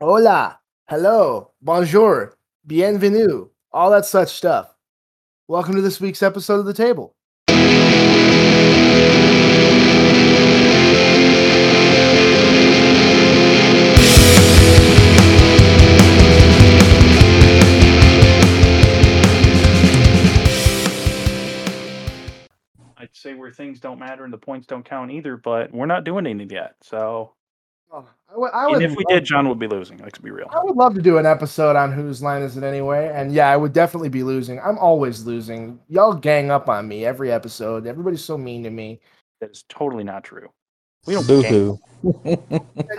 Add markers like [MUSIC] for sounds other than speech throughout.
Hola, hello, bonjour, bienvenue, all that such stuff. Welcome to this week's episode of The Table. I'd say where things don't matter and the points don't count either, but we're not doing any yet. So, Oh, I would, and if we did, John would be losing. Let's be real. I would love to do an episode on whose line is it anyway. And yeah, I would definitely be losing. I'm always losing. Y'all gang up on me every episode. Everybody's so mean to me. That is totally not true. We don't Boo gang. [LAUGHS] hoo.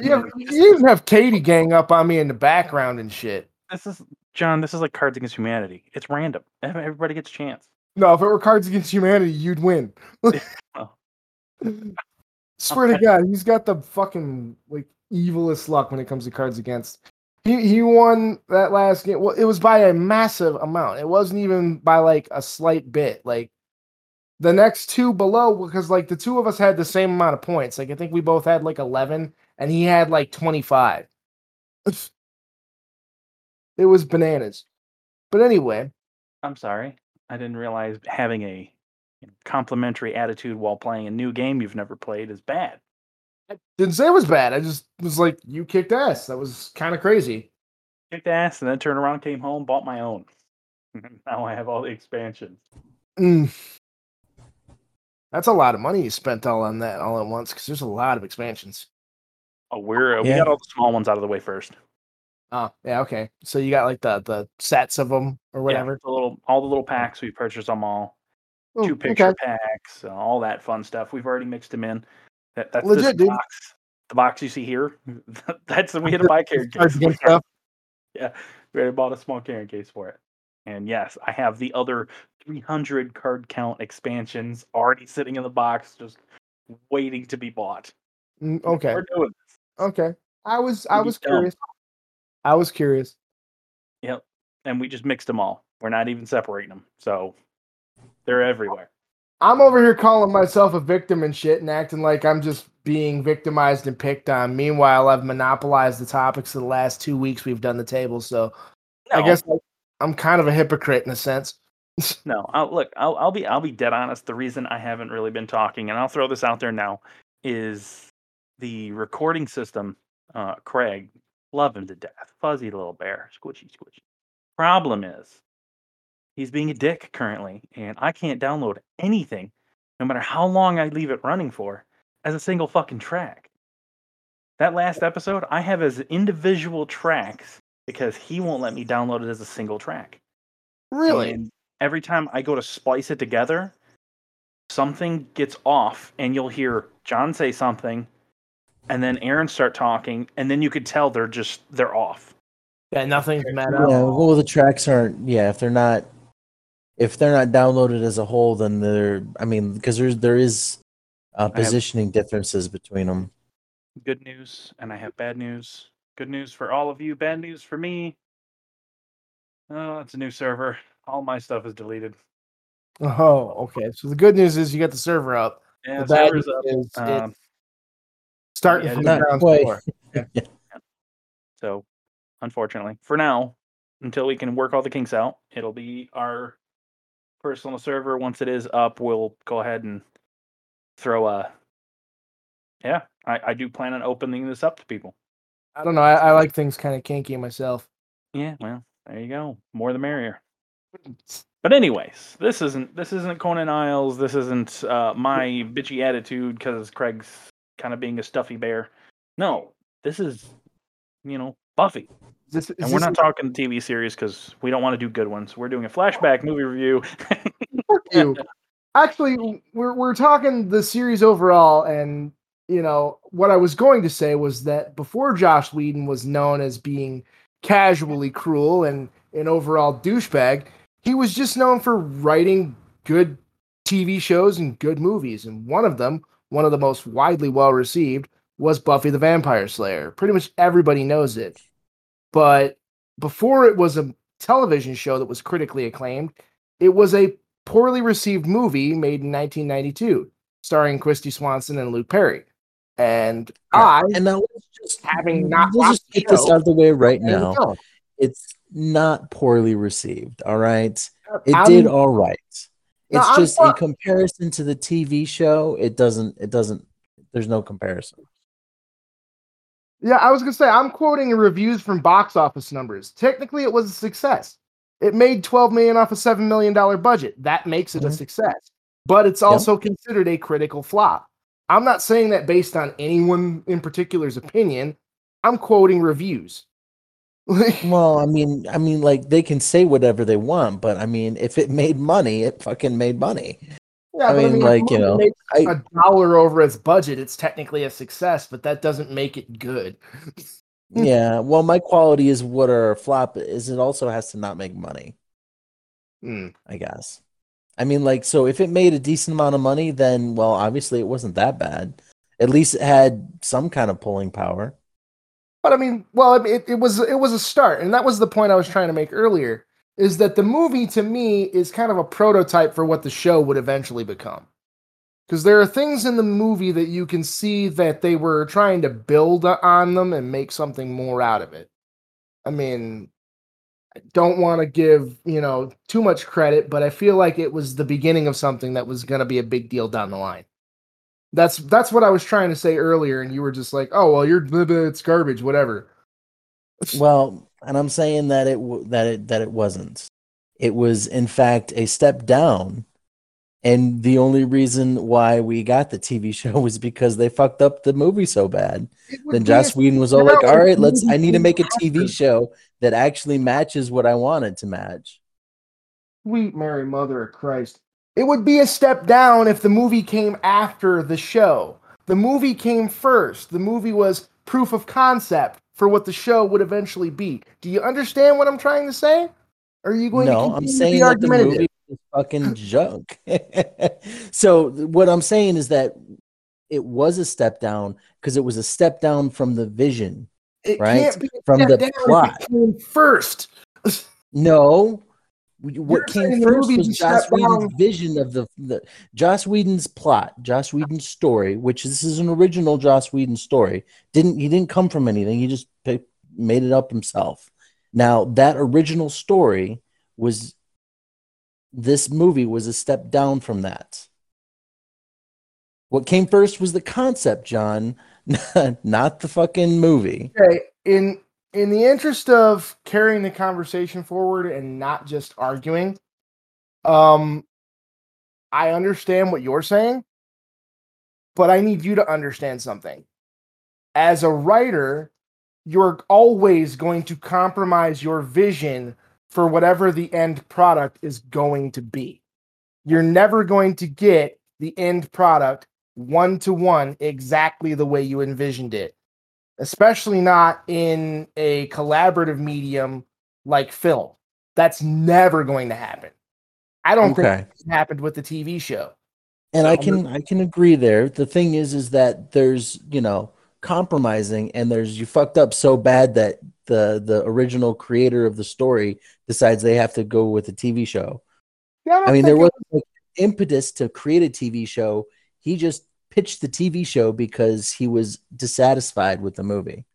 You, have, you even have Katie gang up on me in the background and shit. This is John. This is like Cards Against Humanity. It's random. Everybody gets a chance. No, if it were Cards Against Humanity, you'd win. [LAUGHS] Oh. [LAUGHS] Swear to God, he's got the fucking like evilest luck when it comes to Cards Against. He he won that last game. Well, it was by a massive amount. It wasn't even by like a slight bit. Like the next two below, because like the two of us had the same amount of points. Like I think we both had like eleven, and he had like twenty five. [LAUGHS] it was bananas. But anyway, I'm sorry. I didn't realize having a complimentary attitude while playing a new game you've never played is bad. didn't say it was bad. I just was like, you kicked ass. That was kind of crazy. Kicked ass and then turned around, came home, bought my own. [LAUGHS] now I have all the expansions. Mm. That's a lot of money you spent all on that all at once because there's a lot of expansions. Oh, we're we Yeah. got all the small ones out of the way first. Oh, yeah, okay. So you got like the the sets of them or Yeah, whatever. the little all the little packs we purchased them all. Oh, two picture okay. packs, uh, all that fun stuff. We've already mixed them in. That, that's Legit, dude. box. The box you see here. [LAUGHS] that's the we had to [LAUGHS] buy a carrying case. Stuff. [LAUGHS] Yeah, we had bought a small carrying case for it. And yes, I have the other 300 card count expansions already sitting in the box, just waiting to be bought. Mm, Okay, We're doing this. okay. I was I was dumb. curious. I was curious. Yep. And we just mixed them all. We're not even separating them. So they're everywhere. I'm over here calling myself a victim and shit and acting like I'm just being victimized and picked on. Meanwhile, I've monopolized the topics of the last two weeks we've done the table. So I guess I'm kind of a hypocrite in a sense. [LAUGHS] No, I'll, look, I'll, I'll be I'll be dead honest. The reason I haven't really been talking, and I'll throw this out there now, is the recording system. Uh, Craig, love him to death, fuzzy little bear, squishy squishy. Problem is, he's being a dick currently, and I can't download anything, no matter how long I leave it running for, as a single fucking track. That last episode, I have as individual tracks because he won't let me download it as a single track. Really? And every time I go to splice it together, something gets off, and you'll hear John say something, and then Aaron start talking, and then you could tell they're just they're off. Yeah, nothing's met Yeah, well, the tracks aren't. Yeah, if they're not, if they're not downloaded as a whole, then they're. I mean, because there's there is uh, positioning differences between them. Good news, and I have bad news. Good news for all of you, bad news for me. Oh, it's a new server. All my stuff is deleted. Oh, okay. So the good news is you got the server up. Yeah, the bad news up. is Um, starting yeah, from the not ground quite. floor. [LAUGHS] So, unfortunately, for now, until we can work all the kinks out, it'll be our personal server. Once it is up, we'll go ahead and throw a. Yeah, I, I do plan on opening this up to people. I don't know. I, I like things kind of kinky myself. Yeah, well, there you go. More the merrier. But anyways, this isn't this isn't Conan Isles. This isn't uh, my bitchy attitude because Craig's kind of being a stuffy bear. No, this is you know Buffy. Is this, is And we're not talking TV series because we don't want to do good ones. We're doing a flashback movie review. you. Actually, we're we're talking the series overall, and you know what I was going to say was that before Joss Whedon was known as being casually cruel and an overall douchebag, he was just known for writing good TV shows and good movies, and one of them, one of the most widely well received, was Buffy the Vampire Slayer. Pretty much everybody knows it, but before it was a television show that was critically acclaimed, it was a poorly received movie made in 1992, starring Kristy Swanson and Luke Perry. And I, and now just having not we'll just get this out of the way right now. no, It's not poorly received. All right, it I'm- did all right. It's I'm just in comparison to the TV show, it doesn't. It doesn't. There's no comparison. Yeah, I was gonna say I'm quoting reviews from box office numbers. Technically, it was a success. It made 12 million off a seven million dollar budget. That makes it a Mhm. success. But it's also considered a critical flop. I'm not saying that based on anyone in particular's opinion. I'm quoting reviews. [LAUGHS] Well, I mean, I mean, like they can say whatever they want, but I mean, if it made money, it fucking made money. Yeah, I but mean, like, you know, I- a dollar over its budget, it's technically a success, but that doesn't make it good. [LAUGHS] Yeah. Well, my quality is what our flop is. It also has to not make money. Hmm. I guess. I mean, like, so if it made a decent amount of money, then well, obviously it wasn't that bad. At least it had some kind of pulling power. But I mean, well, it, it was it was a start, and that was the point I was trying to make earlier. Is that the movie to me is kind of a prototype for what the show would eventually become? Because there are things in the movie that you can see that they were trying to build on them and make something more out of it. I mean, I don't want to give you know too much credit, but I feel like it was the beginning of something that was going to be a big deal down the line. That's that's what I was trying to say earlier, and you were just like, "Oh well, you're [LAUGHS] it's garbage, whatever." Well, and I'm saying that it w- that it that it wasn't. It was in fact a step down. And the only reason why we got the TV [LAUGHS] show was because they fucked up the movie so bad. Then Joss a- Whedon was all like, now "All if right, the let's. I need to make a after- TV show that actually matches what I wanted to match." Sweet Mary, Mother of Christ. It would be a step down if the movie came after the show. The movie came first. The movie was proof of concept for what the show would eventually be. Do you understand what I'm trying to say? Or are you going to No, I'm to saying be that the movie is fucking junk. [LAUGHS] so what I'm saying is that it was a step down because it was a step down from the vision. It right? can't be a From the down if it plot. first. [LAUGHS] No. What came first was Joss Whedon's vision of the, the Joss Whedon's plot, Joss Whedon's story, which this is an original Joss Whedon story. Didn't he didn't come from anything? He just picked, made it up himself. Now that original story was this movie was a step down from that. What came first was the concept, John, [LAUGHS] not the fucking movie. Okay, in in the interest of carrying the conversation forward and not just arguing, um, I understand what you're saying, but I need you to understand something. As a writer, you're always going to compromise your vision for whatever the end product is going to be. You're never going to get the end product one to one exactly the way you envisioned it especially not in a collaborative medium like film. That's never going to happen. I don't Okay. think it happened with the TV show. And I can I can agree there. The thing is is that there's, you know, compromising and there's you fucked up so bad that the the original creator of the story decides they have to go with a TV show. Yeah, don't I mean, there was like impetus to create a TV show. He just pitched the TV show because he was dissatisfied with the movie.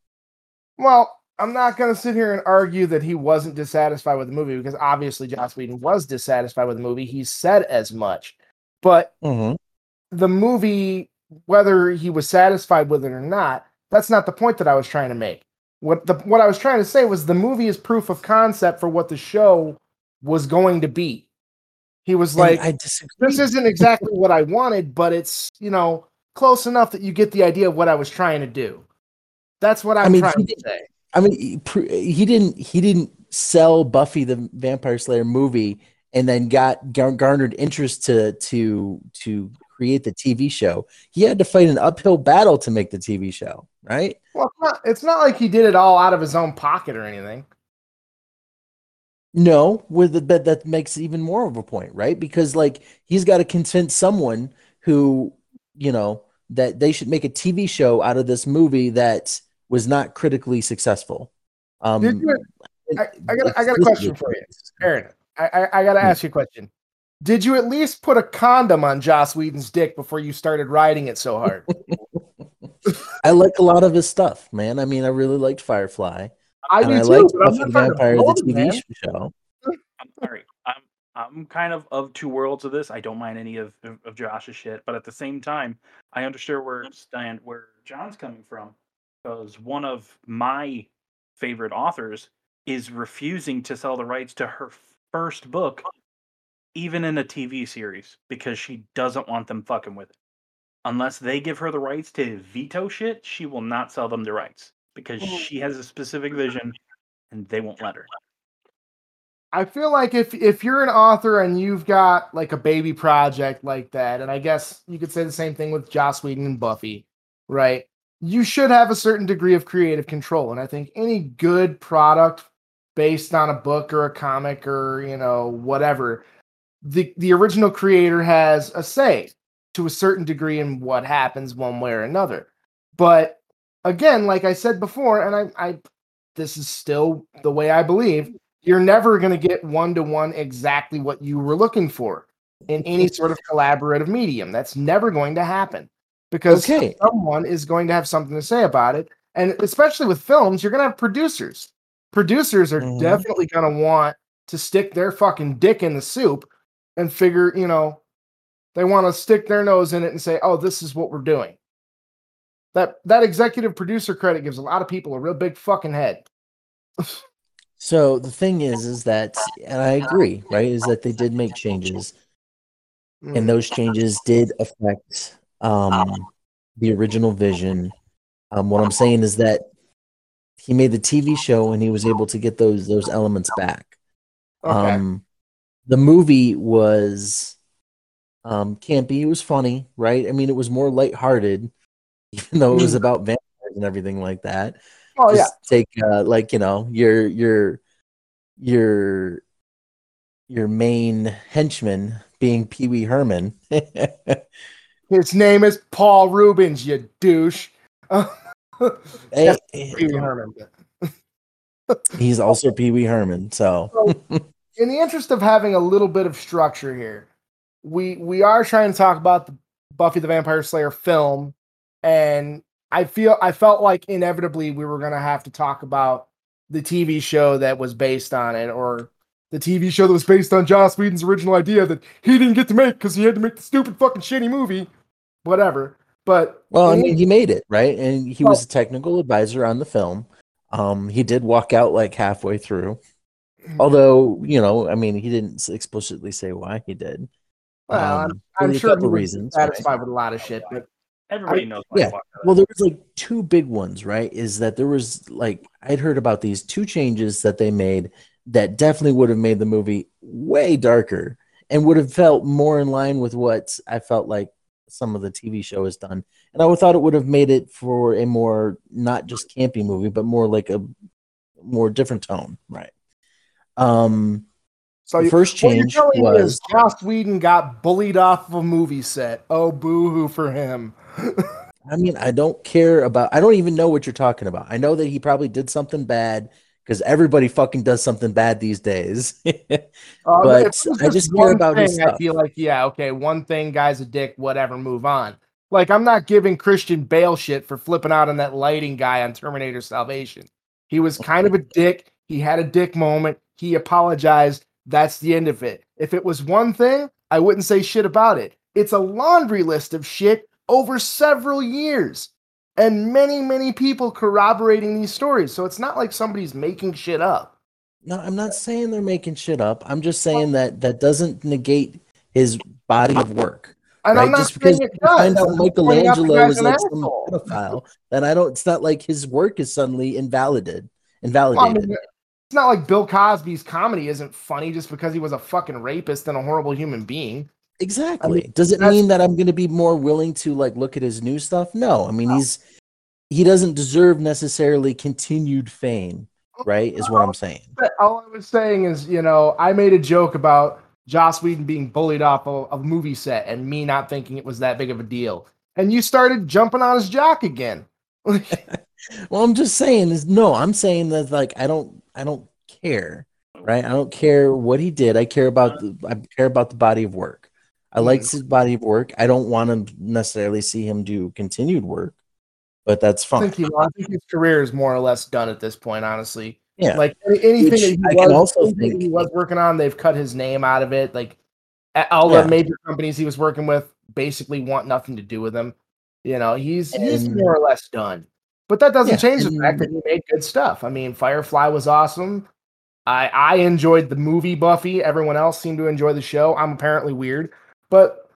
well, I'm not going to sit here and argue that he wasn't dissatisfied with the movie because obviously Joss Whedon was dissatisfied with the movie. He said as much. But Mm-hmm. the movie, whether he was satisfied with it or not, that's not the point that I was trying to make. What the what I was trying to say was the movie is proof of concept for what the show was going to be. He was like, I disagree. this isn't exactly what I wanted, but it's you know close enough that you get the idea of what I was trying to do. That's what I'm mean, trying to say. I mean, he, he didn't he didn't sell Buffy the Vampire Slayer movie and then got garnered interest to to to create the TV show. He had to fight an uphill battle to make the TV show, right? Well, it's not, it's not like he did it all out of his own pocket or anything. No, with the but that makes even more of a point, right? Because like he's got to convince someone who, you know, that they should make a TV show out of this movie that was not critically successful. Um, I, I got I got a question for you, Aaron. I I, I got to Hmm. ask you a question. did you at least put a condom on Joss Whedon's dick before you started riding it so hard? [LAUGHS] I like a lot of his stuff, man. I mean, I really liked Firefly. I and do I too. liked but I'm Buffy the Vampire, promote the TV man. show. I'm sorry. I'm I'm kind of of two worlds of this. I don't mind any of, of, of Joss's shit, but at the same time, I understand where stand where John's coming from. Because one of my favorite authors is refusing to sell the rights to her first book, even in a TV series, because she doesn't want them fucking with it. Unless they give her the rights to veto shit, she will not sell them the rights because mm-hmm. she has a specific vision and they won't let her. I feel like if if you're an author and you've got like a baby project like that, and I guess you could say the same thing with Joss Whedon and Buffy, right? You should have a certain degree of creative control, and I think any good product based on a book or a comic or you know whatever, the the original creator has a say to a certain degree in what happens one way or another. But again, like I said before, and I, I this is still the way I believe you're never going to get one to one exactly what you were looking for in any sort of collaborative medium. That's never going to happen because Okay. someone is going to have something to say about it. And especially with films, you're going to have producers. Producers are Mhm. definitely going to want to stick their fucking dick in the soup and figure, you know, they want to stick their nose in it and say, "Oh, this is what we're doing." That that executive producer credit gives a lot of people a real big fucking head. So the thing is, is that, and I agree, right? Is that they did make changes, Mm. and those changes did affect um, the original vision. Um, what I'm saying is that he made the TV show, and he was able to get those those elements back. Okay. Um, the movie was um, campy. It was funny, right? I mean, it was more lighthearted, [LAUGHS] even though it was Mhm. about vampires and everything like that. oh yeah. Just take uh, like you know your your your your main henchman being Pee Wee Herman. [LAUGHS] His name is Paul Reubens, you douche. [LAUGHS] Hey, Pee Wee Herman. he's also Pee Wee Herman. So In the interest of having a little bit of structure here, we we are trying to talk about the Buffy the Vampire Slayer film, and I feel I felt like inevitably we were gonna have to talk about the TV show that was based on it, or the TV show that was based on Joss Whedon's original idea that he didn't get to make because he had to make the stupid fucking shitty movie, whatever. But well, I mean, he made it right, and he Well- was a technical advisor on the film. Um, he did walk out like halfway through, although you know, I mean, he didn't explicitly say why he did. Well, Um, I'm a sure he was reasons. right? satisfied with a lot of shit, but Everybody I- knows why yeah. I. Well, there was like two big ones, right? Is that there was like I'd heard about these two changes that they made that definitely would have made the movie way darker and would have felt more in line with what I felt like some of the TV show has done. And I thought it would have made it for a more not just campy movie, but more like a more different tone, right? Um, so the you, first what you're change telling was is Joss Whedon got bullied off of a movie set. Oh, boo hoo for him. I mean, I don't care about. I don't even know what you're talking about. I know that he probably did something bad because everybody fucking does something bad these days. Uh, [LAUGHS] But I just care about thing, I feel like, yeah, okay, one thing, guy's a dick, whatever, move on. Like, I'm not giving Christian Bale shit for flipping out on that lighting guy on Terminator Salvation. He was kind of a dick. He had a dick moment. He apologized. That's the end of it. If it was one thing, I wouldn't say shit about it. It's a laundry list of shit over several years and many, many people corroborating these stories. So it's not like somebody's making shit up. no, I'm not saying they're making shit up. I'm just saying that that doesn't negate his body of work. And right? I'm not Just because saying it does. find out I'm just pointing out the Michelangelo is like some pedophile, then I don't. It's not like his work is suddenly invalidated. Well, I Invalidated. mean, it's not like Bill Cosby's comedy isn't funny just because he was a fucking rapist and a horrible human being. Exactly. Does it mean that I'm going to be more willing to like look at his new stuff? No. I mean, he's he doesn't deserve necessarily continued fame, right? Is what I'm saying. But all I was saying is, you know, I made a joke about Joss Whedon being bullied off of a movie set and me not thinking it was that big of a deal. And you started jumping on his jock again. [LAUGHS] Well, I'm just saying is no. I'm saying that like I don't I don't care. right? I don't care what he did. I care about the I care about the body of work. I like Mhm. his body of work. I don't want to necessarily see him do continued work, but that's I fine. think, he, I think his career is more or less done at this point, honestly. Yeah. Like anything Which that he, I was, can also think- he was working on, they've cut his name out of it. Like all Yeah. the major companies he was working with basically want nothing to do with him. You know, he's he's more or less done. But that doesn't Yeah, change the fact that he made good stuff. I mean, Firefly was awesome. I I enjoyed the movie Buffy. Everyone else seemed to enjoy the show. I'm apparently weird, but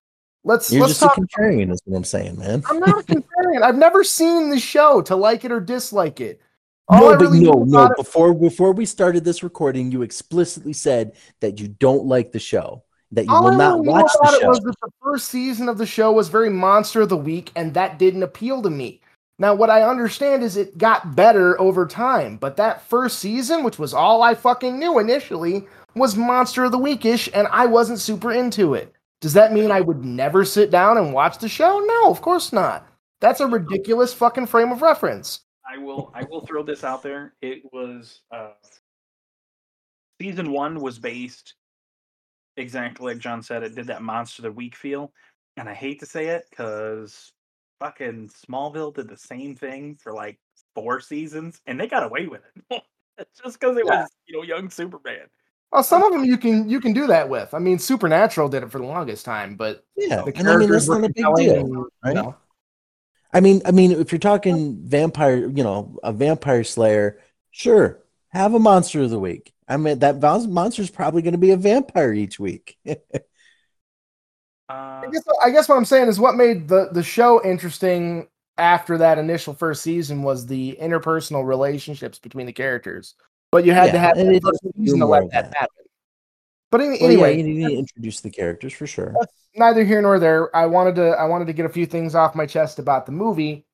let's You're let's just contrarian, is what I'm saying, man. I'm not a [LAUGHS] contrarian. I've never seen the show to like it or dislike it. All no, I but really no, no. it- Before before we started this recording, you explicitly said that you don't like the show, that you All will not really watch the it show. was that the first season of the show was very monster of the week, and that didn't appeal to me. Now, what I understand is it got better over time, but that first season, which was all I fucking knew initially, was monster of the weekish, and I wasn't super into it. Does that mean I would never sit down and watch the show? No, of course not. That's a ridiculous fucking frame of reference. I will I will throw this out there. It was uh season one was based exactly like John said. It did that monster of the week feel, and I hate to say it because fucking Smallville did the same thing for like four seasons, and they got away with it. [LAUGHS] Just because it Yeah. was you know young Superman. Well, some of them you can you can do that with. I mean, Supernatural did it for the longest time, but Yeah, the and I mean that's characters were not a big deal. and, you right? know. I mean, I mean, if you're talking vampire, you know, a vampire slayer, sure, have a monster of the week. I mean, that monster is probably going to be a vampire each week. [LAUGHS] Uh, I guess, I guess what I'm saying is what made the, the show interesting after that initial first season was the interpersonal relationships between the characters. But you had to have it first season to let that that. happen. But any, Well, anyway, yeah, you need to introduce the characters for sure. neither here nor there. I wanted to I wanted to get a few things off my chest about the movie.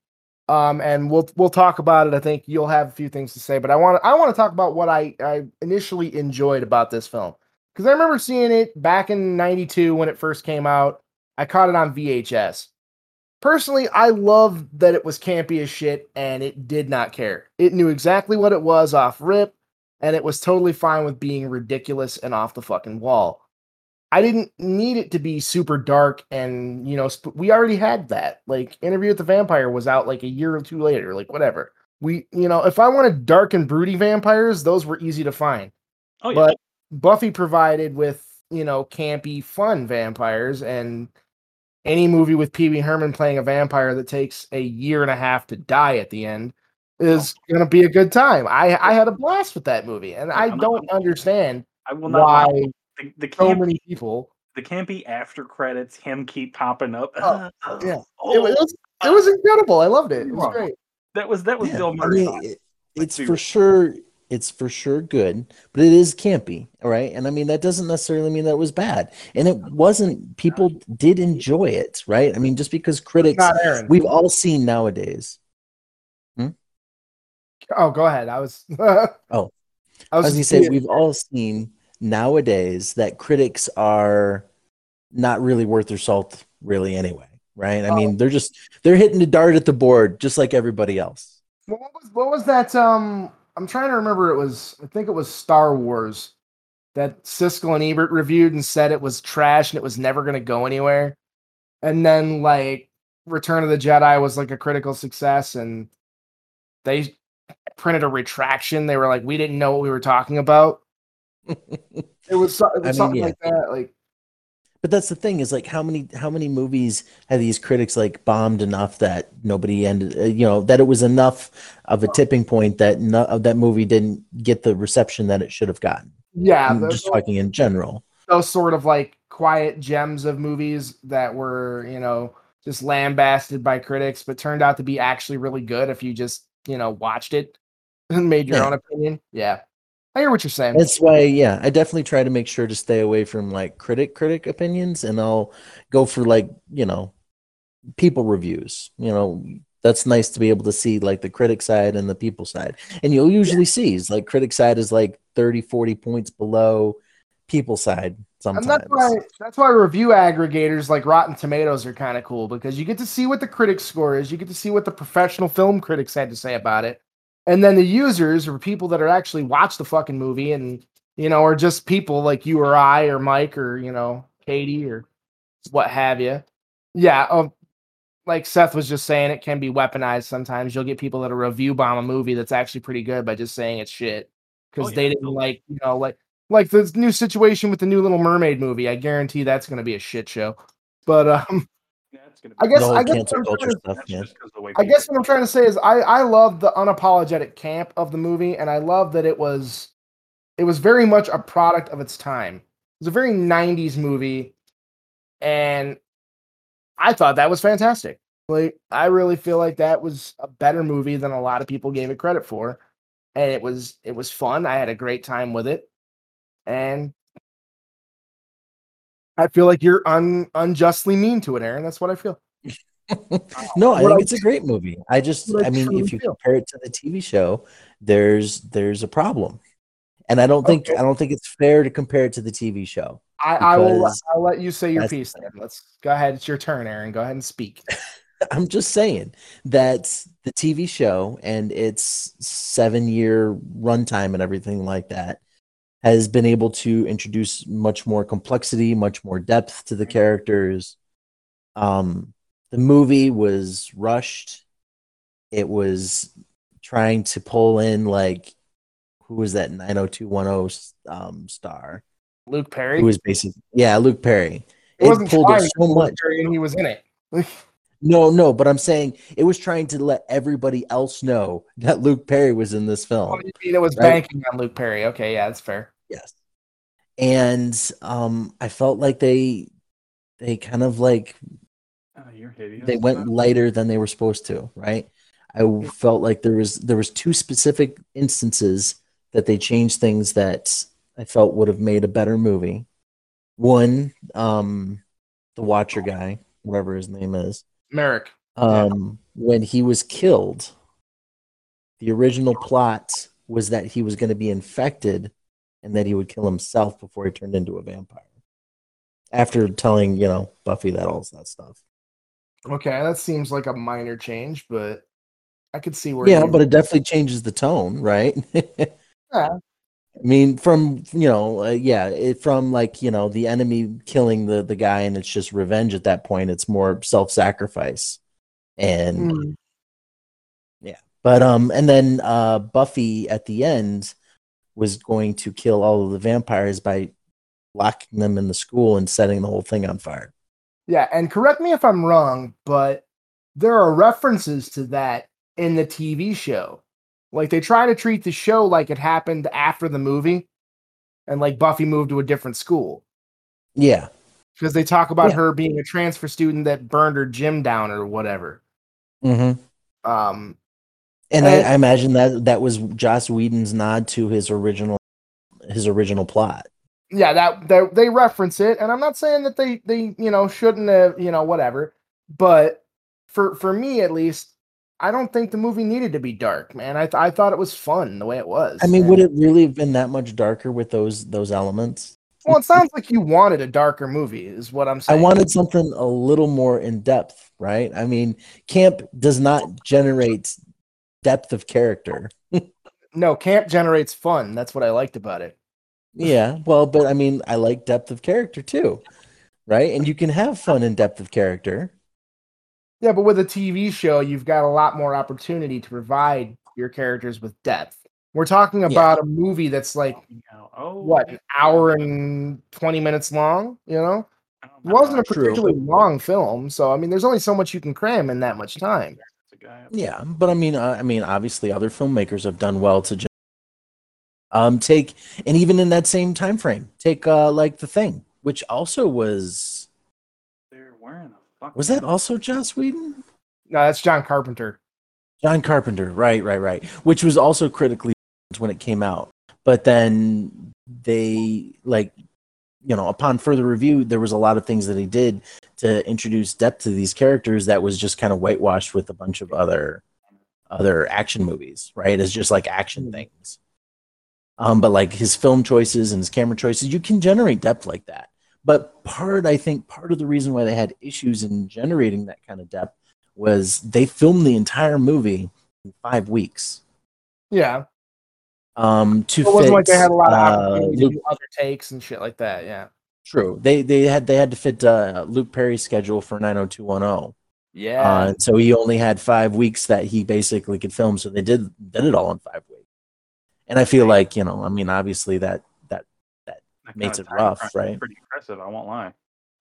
Um, and we'll we'll talk about it. I think you'll have a few things to say, but I want I want to talk about what I, I initially enjoyed about this film. Because I remember seeing it back in '92 when it first came out. I caught it on VHS. Personally, I loved that it was campy as shit and it did not care. It knew exactly what it was off rip, and it was totally fine with being ridiculous and off the fucking wall. I didn't need it to be super dark and, you know, sp- we already had that. Like, Interview with the Vampire was out like a year or two later, like, whatever. We, you know, if I wanted dark and broody vampires, those were easy to find. oh yeah, But Buffy provided with, you know, campy, fun vampires, and any movie with Pee Wee Herman playing a vampire that takes a year and a half to die at the end is gonna be a good time. I I had a blast with that movie, and I I'm don't understand I will not. why lie. The, the so many people. the campy after credits, him keep popping up. Oh, [LAUGHS] yeah. Oh, It was uh, it was incredible. I loved it. It was great. that was that was Yeah, Bill I Murray. mean, it- it's be for sure. It's for sure good, but it is campy, all right. And I mean that doesn't necessarily mean that it was bad, and it wasn't. People did enjoy it, right? I mean, just because critics, we've all seen nowadays. Oh, go ahead. I was. [LAUGHS] Oh. I was As you say, we've all seen nowadays that critics are not really worth their salt, really. Anyway, right? I Oh. mean, they're just they're hitting the dart at the board, just like everybody else. What was what was that? Um, I'm trying to remember. It was I think it was Star Wars that Siskel and Ebert reviewed and said it was trash and it was never going to go anywhere. And then like Return of the Jedi was like a critical success, and they printed a retraction. They were like, we didn't know what we were talking about. It was, so- it [LAUGHS] was I mean, something yeah. like that. Like But that's the thing is like how many how many movies have these critics like bombed enough that nobody ended uh, you know that it was enough of a tipping point that no, that movie didn't get the reception that it should have gotten. yeah, I'm just talking in general. those sort of like quiet gems of movies that were, you know, just lambasted by critics, but turned out to be actually really good if you just, you know, watched it [LAUGHS] and made your Yeah. own opinion. Yeah. I hear what you're saying. That's why, yeah, I definitely try to make sure to stay away from like critic critic opinions, and I'll go for like you know people reviews. You know, that's nice to be able to see like the critic side and the people side, and you'll usually see is like critic side is like 30, 40 points below people side sometimes. and that's why that's why review aggregators like Rotten Tomatoes are kind of cool because you get to see what the critic score is, you get to see what the professional film critics had to say about it, and then the users or people that are actually watch the fucking movie and you know, or just people like you or I or Mike or you know Katie or what have you. Yeah, uh, like Seth was just saying, it can be weaponized sometimes. You'll get people that are review bomb a movie that's actually pretty good by just saying it's shit because Oh, yeah, they didn't like, you know, like like the new situation with the new Little Mermaid movie. I guarantee that's going to be a shit show. But um, Yeah, it's gonna I guess I guess cancel what I'm culture to- stuff, that's man. just 'cause of the way I guess what I'm trying to say is I I love the unapologetic camp of the movie, and I love that it was it was very much a product of its time. It was a very '90s movie, and I thought that was fantastic. Like I really feel like that was a better movie than a lot of people gave it credit for, and it was it was fun. I had a great time with it, and I feel like you're un, unjustly mean to it, Aaron. That's what I feel. [LAUGHS] no, I What think I- it's a great movie. I just, I I mean, if you feel. compare it to the TV show, there's there's a problem, and I don't think Okay. I don't think it's fair to compare it to the TV show. I, I will. I'll let you say your piece. Then. Let's go ahead. It's your turn, Aaron. Go ahead and speak. [LAUGHS] I'm just saying that the TV show and its seven year runtime and everything like that has been able to introduce much more complexity, much more depth to the characters. Um, the movie was rushed. It was trying to pull in like who was that 90210 um, star? Luke Perry. Who was basically yeah, Luke Perry. It It wasn't pulled to so Luke much. Perry, and he was in it. [LAUGHS] No, no, but I'm saying it was trying to let everybody else know that Luke Perry was in this Oh, film. you mean it was Right. banking on Luke Perry. Okay, yeah, that's fair. Yes. And um I felt like they they kind of like you're hideous. they went lighter than they were supposed to, right? I felt like there was there was two specific instances that they changed things that I felt would have made a better movie. One, um the Watcher guy, whatever his name is. Merrick. um, when he was killed, the original plot was that he was going to be infected and that he would kill himself before he turned into a vampire. After telling, you know, Buffy that all that stuff. Okay, that seems like a minor change, but I could see where. Yeah, you- but it definitely changes the tone, right? [LAUGHS] Yeah. I mean, from you know, uh, yeah, it, from like you know, the enemy killing the the guy, and it's just revenge at that point. It's more self sacrifice, and Mm. But um, and then uh, Buffy at the end was going to kill all of the vampires by locking them in the school and setting the whole thing on fire. Yeah, and correct me if I'm wrong, but there are references to that in the TV show. Like they try to treat the show like it happened after the movie, and like Buffy moved to a different school Yeah, because they talk about Yeah. her being a transfer student that burned her gym down or whatever. hmm Um, and I, I imagine that that was Joss Whedon's nod to his original his original plot. yeah, that they, they reference it, and I'm not saying that they they you know shouldn't have you know whatever, but for for me at least, I don't think the movie needed to be dark, man. I th- I thought it was fun the way it was. I mean, and- would it really have been that much darker with those those elements? Well, it sounds like you wanted a darker movie, is what I'm saying. I wanted something a little more in depth, right? I mean, camp does not generate depth of character. [LAUGHS] no, camp generates fun. That's what I liked about it. Yeah, well, but I mean, I like depth of character too, right? And you can have fun in depth of character. Yeah, but with a TV show, you've got a lot more opportunity to provide your characters with depth. We're talking about a movie that's like Oh, what an hour and twenty minutes long. You know, oh it wasn't a remember. True. particularly long film, so I mean, there's only so much you can cram in that much time. It's a guy- Yeah, but I mean, uh, I mean, obviously, other filmmakers have done well to gen- um take, and even in that same time frame, take uh like the thing, which also was They're wearing a fucking. was that also Joss Whedon, No, that's John Carpenter. John Carpenter, right, right, right, which was also critically when it came out, but then they like you know upon further review there was a lot of things that he did to introduce depth to these characters that was just kind of whitewashed with a bunch of other other action movies right as just like action Mhm. things um but like his film choices and his camera choices you can generate depth like that but part i think part of the reason why they had issues in generating that kind of depth was they filmed the entire movie in five weeks Yeah, um, to It wasn't fit like they had a lot of uh, opportunity to Luke do other takes and shit like that. Yeah. True. They they had they had to fit uh, Luke Perry's schedule for 90210. Yeah. Uh, and so he only had five weeks that he basically could film. So they did did it all in five weeks. And I feel like you know, I mean, obviously that that That Makes it rough, time right? Pretty impressive. I won't lie.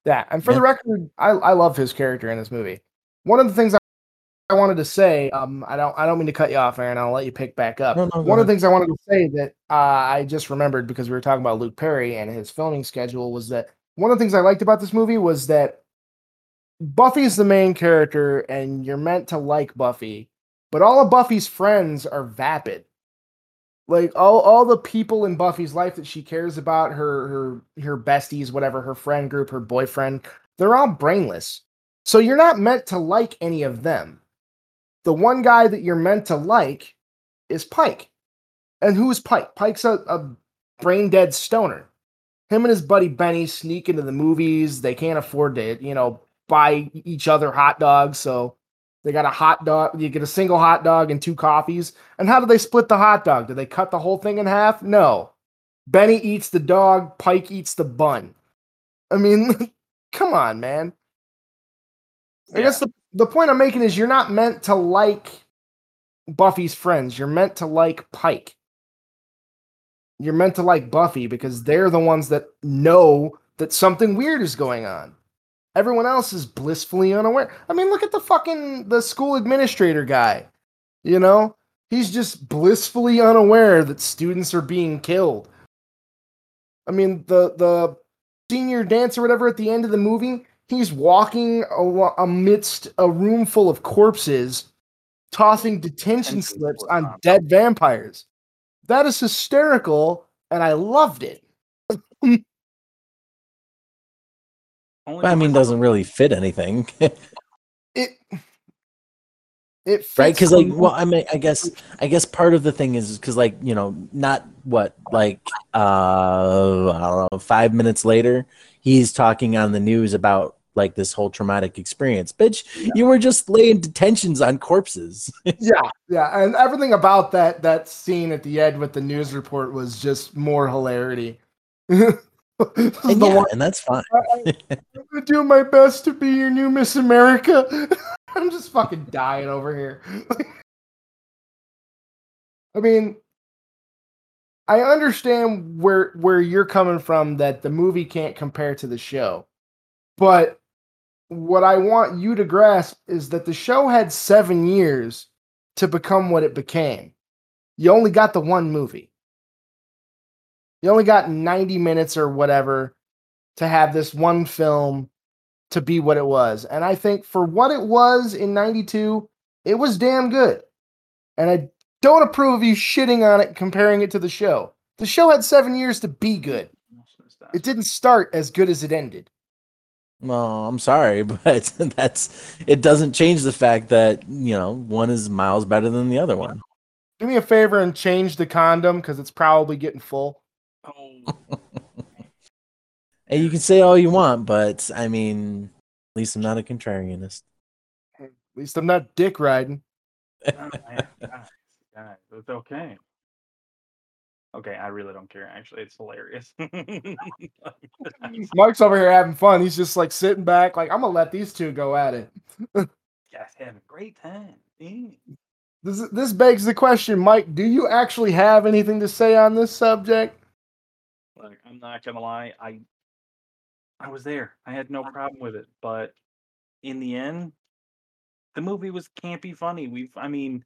Yeah, and for Yeah. the record, I, I love his character in this movie. One of the things I, I wanted to say, um, I don't I don't mean to cut you off, Aaron. I'll let you pick back up. No, no, One of the things I wanted to say that uh, I just remembered because we were talking about Luke Perry and his filming schedule was that one of the things I liked about this movie was that Buffy's the main character and you're meant to like Buffy, but all of Buffy's friends are vapid. Like all, all the people in Buffy's life that she cares about, her her her besties, whatever, her friend group, her boyfriend, they're all brainless. So you're not meant to like any of them. The one guy that you're meant to like is Pike. And who's Pike? Pike's a, a brain dead stoner. Him and his buddy Benny sneak into the movies. They can't afford to, you know, buy each other hot dogs. So they got a hot dog. You get a single hot dog and two coffees. And how do they split the hot dog? Do they cut the whole thing in half? No. Benny eats the dog, Pike eats the bun. I mean, [LAUGHS] come on, man. I guess the, the point I'm making is you're not meant to like Buffy's friends. You're meant to like Pike. You're meant to like Buffy because they're the ones that know that something weird is going on. Everyone else is blissfully unaware. I mean, look at the fucking the school administrator guy. You know, he's just blissfully unaware that students are being killed. I mean, the the senior dance or whatever at the end of the movie, he's walking al- amidst a room full of corpses, tossing detention Detention slips slips on on. dead vampires. That is hysterical, and I loved it. [LAUGHS] I mean, because- doesn't really fit anything, [LAUGHS] It it right? Because like, well, I mean, I guess, I guess part of the thing is because like you know, not what like uh, I don't know, five minutes later, he's talking on the news about like this whole traumatic experience. Bitch, you were just laying detentions on corpses. [LAUGHS] yeah, yeah, and everything about that that scene at the end with the news report was just more hilarity. [LAUGHS] And yeah, one- and that's fine. I'm gonna do my best to be your new Miss America. [LAUGHS] I'm just fucking dying over here. I mean, I understand where where you're coming from that the movie can't compare to the show. But what I want you to grasp is that the show had 7 years to become what it became. You only got the one movie. You only got 90 minutes or whatever to have this one film to be what it was. And I think for what it was in 92, it was damn good. And I don't approve of you shitting on it comparing it to the show. The show had 7 years to be good. It didn't start as good as it ended. Well, I'm sorry, [LAUGHS] but that's it. Doesn't change the fact that you know one is miles better than the other one. Do me a favor and change the condom cuz it's probably getting full. Oh, [LAUGHS] And you can say all you want, but I mean, at least I'm not a contrarianist. At least I'm not dick riding. man, guys, guys, it's okay. Okay, I really don't care. Actually, it's hilarious. [LAUGHS] Mike's over here having fun. He's just like sitting back like I'm to let these two go at it. [LAUGHS] guys having a great time. Yeah. This this begs the question, Mike, do you actually have anything to say on this subject? Like, I'm not gonna lie, I I was there. I had no problem with it, but in the end, the movie was campy funny. We've I mean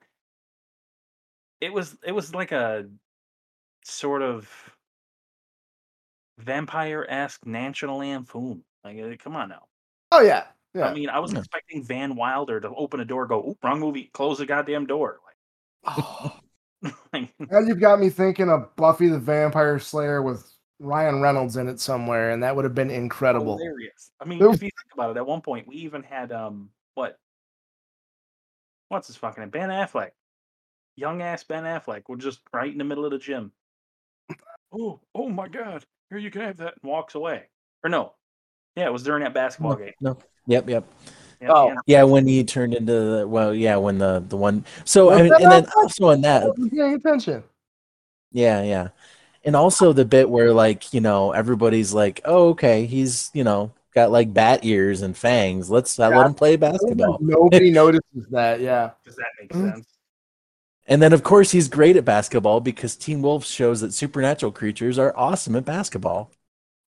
it was it was like a sort of vampire-esque National Lampoon. Like, uh, come on now. Oh yeah. Yeah. I mean, I was Yeah. expecting Van Wilder to open a door, go, "Oop, wrong movie, close the goddamn door." Like, oh. [LAUGHS] Now you've got me thinking of Buffy the Vampire Slayer with Ryan Reynolds in it somewhere, and that would have been incredible. hilarious. I mean, was- if you think about it, at one point we even had um what what's his fucking name? Ben Affleck. Young ass Ben Affleck was just right in the middle of the gym. Oh, oh my god. Here you can have that and walks away. Or no. Yeah, it was during that basketball game. No. Yep. Yep. Yeah, Oh. and- Yeah, when he turned into the well, yeah, when the the one. So Was I mean, and then also in that, paying attention. Yeah, yeah. And also the bit where like, you know, everybody's like, "Oh, okay, he's, you know, got like bat ears and fangs. Let's uh, Yeah. let him play basketball." Nobody [LAUGHS] notices that. Yeah. Does that make Mm. sense? And then of course he's great at basketball because Teen Wolf shows that supernatural creatures are awesome at basketball.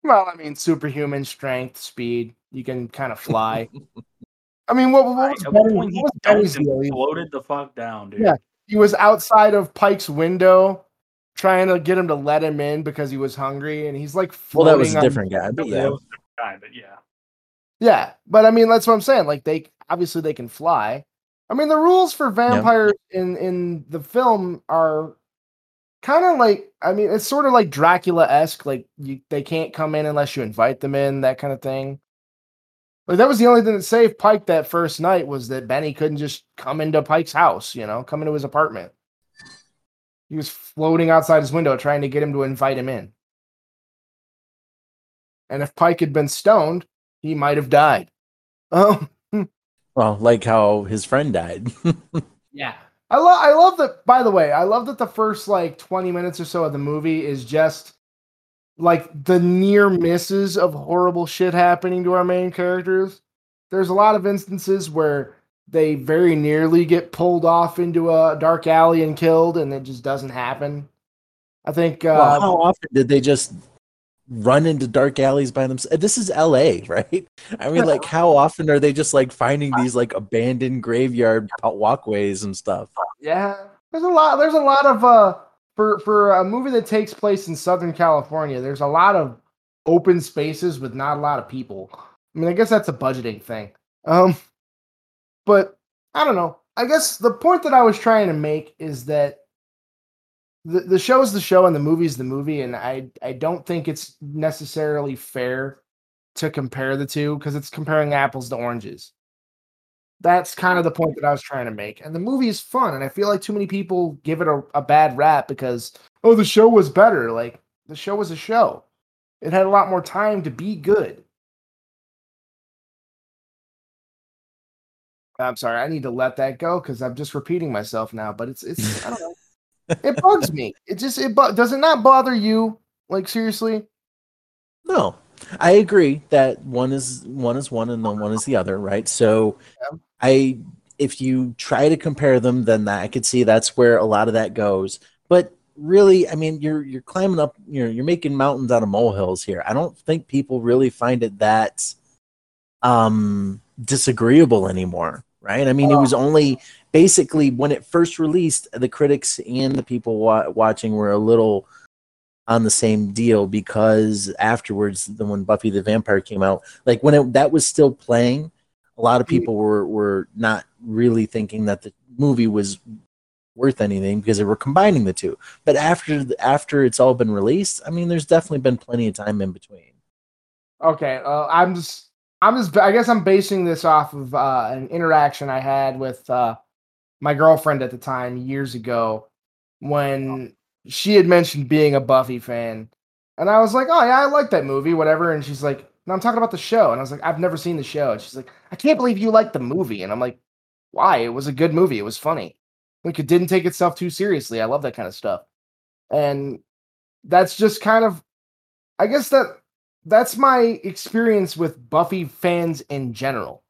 Well, I mean, superhuman strength, speed. You can kind of fly. I mean, what, what was At one Benny- point, he what was Benny's dunked and deal? He- floated the fuck down, dude. Yeah. He was outside of Pike's window trying to get him to let him in because he was hungry, and he's like, Well, that was a different guy, but Yeah, yeah. that was a different guy, but yeah. Yeah, but I mean, that's what I'm saying. Like, they obviously they can fly. I mean, the rules for vampires in in the film are kind of like, I mean, it's sort of like Dracula esque. Like, you they can't come in unless you invite them in, that kind of thing. Like that was the only thing that saved Pike that first night was that Benny couldn't just come into Pike's house, you know, come into his apartment. He was floating outside his window trying to get him to invite him in. And if Pike had been stoned, he might have died. [LAUGHS] Um, Well, like how his friend died. [LAUGHS] yeah. I love I love that by the way, I love that the first like 20 minutes or so of the movie is just like the near misses of horrible shit happening to our main characters. There's a lot of instances where they very nearly get pulled off into a dark alley and killed and it just doesn't happen. I think uh well, how often did they just run into dark alleys by themselves? This is LA, right? I mean, like, how often are they just like finding these like abandoned graveyard walkways and stuff? Yeah, there's a lot. There's a lot of uh for for a movie that takes place in Southern California. There's a lot of open spaces with not a lot of people. I mean, I guess that's a budgeting thing. Um, but I don't know. I guess the point that I was trying to make is that the the show is the show and the movie is the movie, and I I don't think it's necessarily fair to compare the two because it's comparing apples to oranges. That's kind of the point that I was trying to make. And the movie is fun, and I feel like too many people give it a, a bad rap because oh, the show was better. Like the show was a show. It had a lot more time to be good. I'm sorry, I need to let that go because I'm just repeating myself now. But it's it's I don't know. It bugs me. It just it bu- does it not bother you? Like seriously? No, I agree that one is one is one and then one is the other, right? So, Yeah. I if you try to compare them, then that, I could see that's where a lot of that goes. But really, I mean, you're you're climbing up, you're you're making mountains out of molehills here. I don't think people really find it that um disagreeable anymore, right? I mean, it was only basically when it first released, the critics and the people wa- watching were a little on the same deal because afterwards, then when Buffy the Vampire came out, like when it, that was still playing, a lot of people were were not really thinking that the movie was worth anything because they were combining the two. But after after it's all been released, I mean, there's definitely been plenty of time in between. Okay, uh, I'm just, I'm just, I guess I'm basing this off of uh, an interaction I had with uh, my girlfriend at the time years ago when she had mentioned being a Buffy fan, and I was like, oh yeah, I like that movie, whatever, and she's like, no, I'm talking about the show, and I was like, I've never seen the show, and she's like, I can't believe you like the movie, and I'm like, why? It was a good movie, it was funny, like it didn't take itself too seriously. I love that kind of stuff, and that's just kind of, I guess that that's my experience with Buffy fans in general.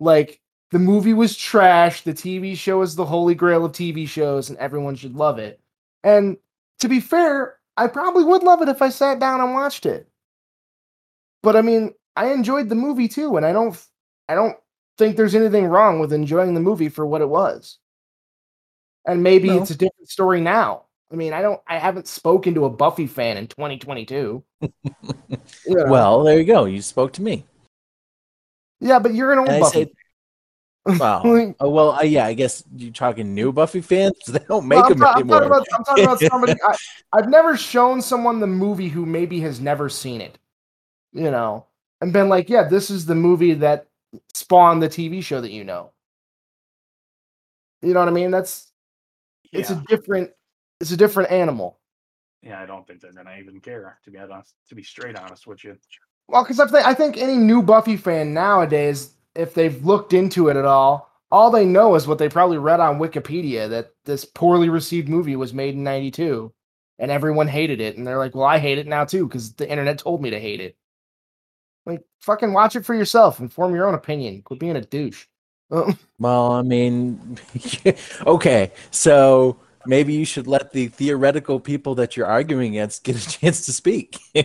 Like the movie was trash, the TV show is the holy grail of TV shows, and everyone should love it. And to be fair, I probably would love it if I sat down and watched it. But I mean, I enjoyed the movie too, and I don't I don't think there's anything wrong with enjoying the movie for what it was. And maybe No. it's a different story now. I mean, I don't I haven't spoken to a Buffy fan in 2022. [LAUGHS] You know? Well, there you go. You spoke to me. Yeah, but you're an old Buffy. say, wow. [LAUGHS] Oh, well, uh, yeah, I guess you're talking new Buffy fans. [LAUGHS] They don't make Well, I'm, them ta- I'm anymore. talking about, I'm talking about [LAUGHS] somebody. I, I've never shown someone the movie who maybe has never seen it, you know, and been like, "Yeah, this is the movie that spawned the TV show that you know." You know what I mean? That's it's a different it's a different animal. yeah, I don't think they're gonna even care. To be honest, to be straight honest with you. Well, because I think I think any new Buffy fan nowadays, if they've looked into it at all, all they know is what they probably read on Wikipedia that this poorly received movie was made in '92, and everyone hated it, and they're like, "Well, I hate it now too because the internet told me to hate it." Like, fucking watch it for yourself and form your own opinion. Quit being a douche. [LAUGHS] Well, I mean, [LAUGHS] okay, so maybe you should let the theoretical people that you're arguing against get a chance to speak. [LAUGHS] I,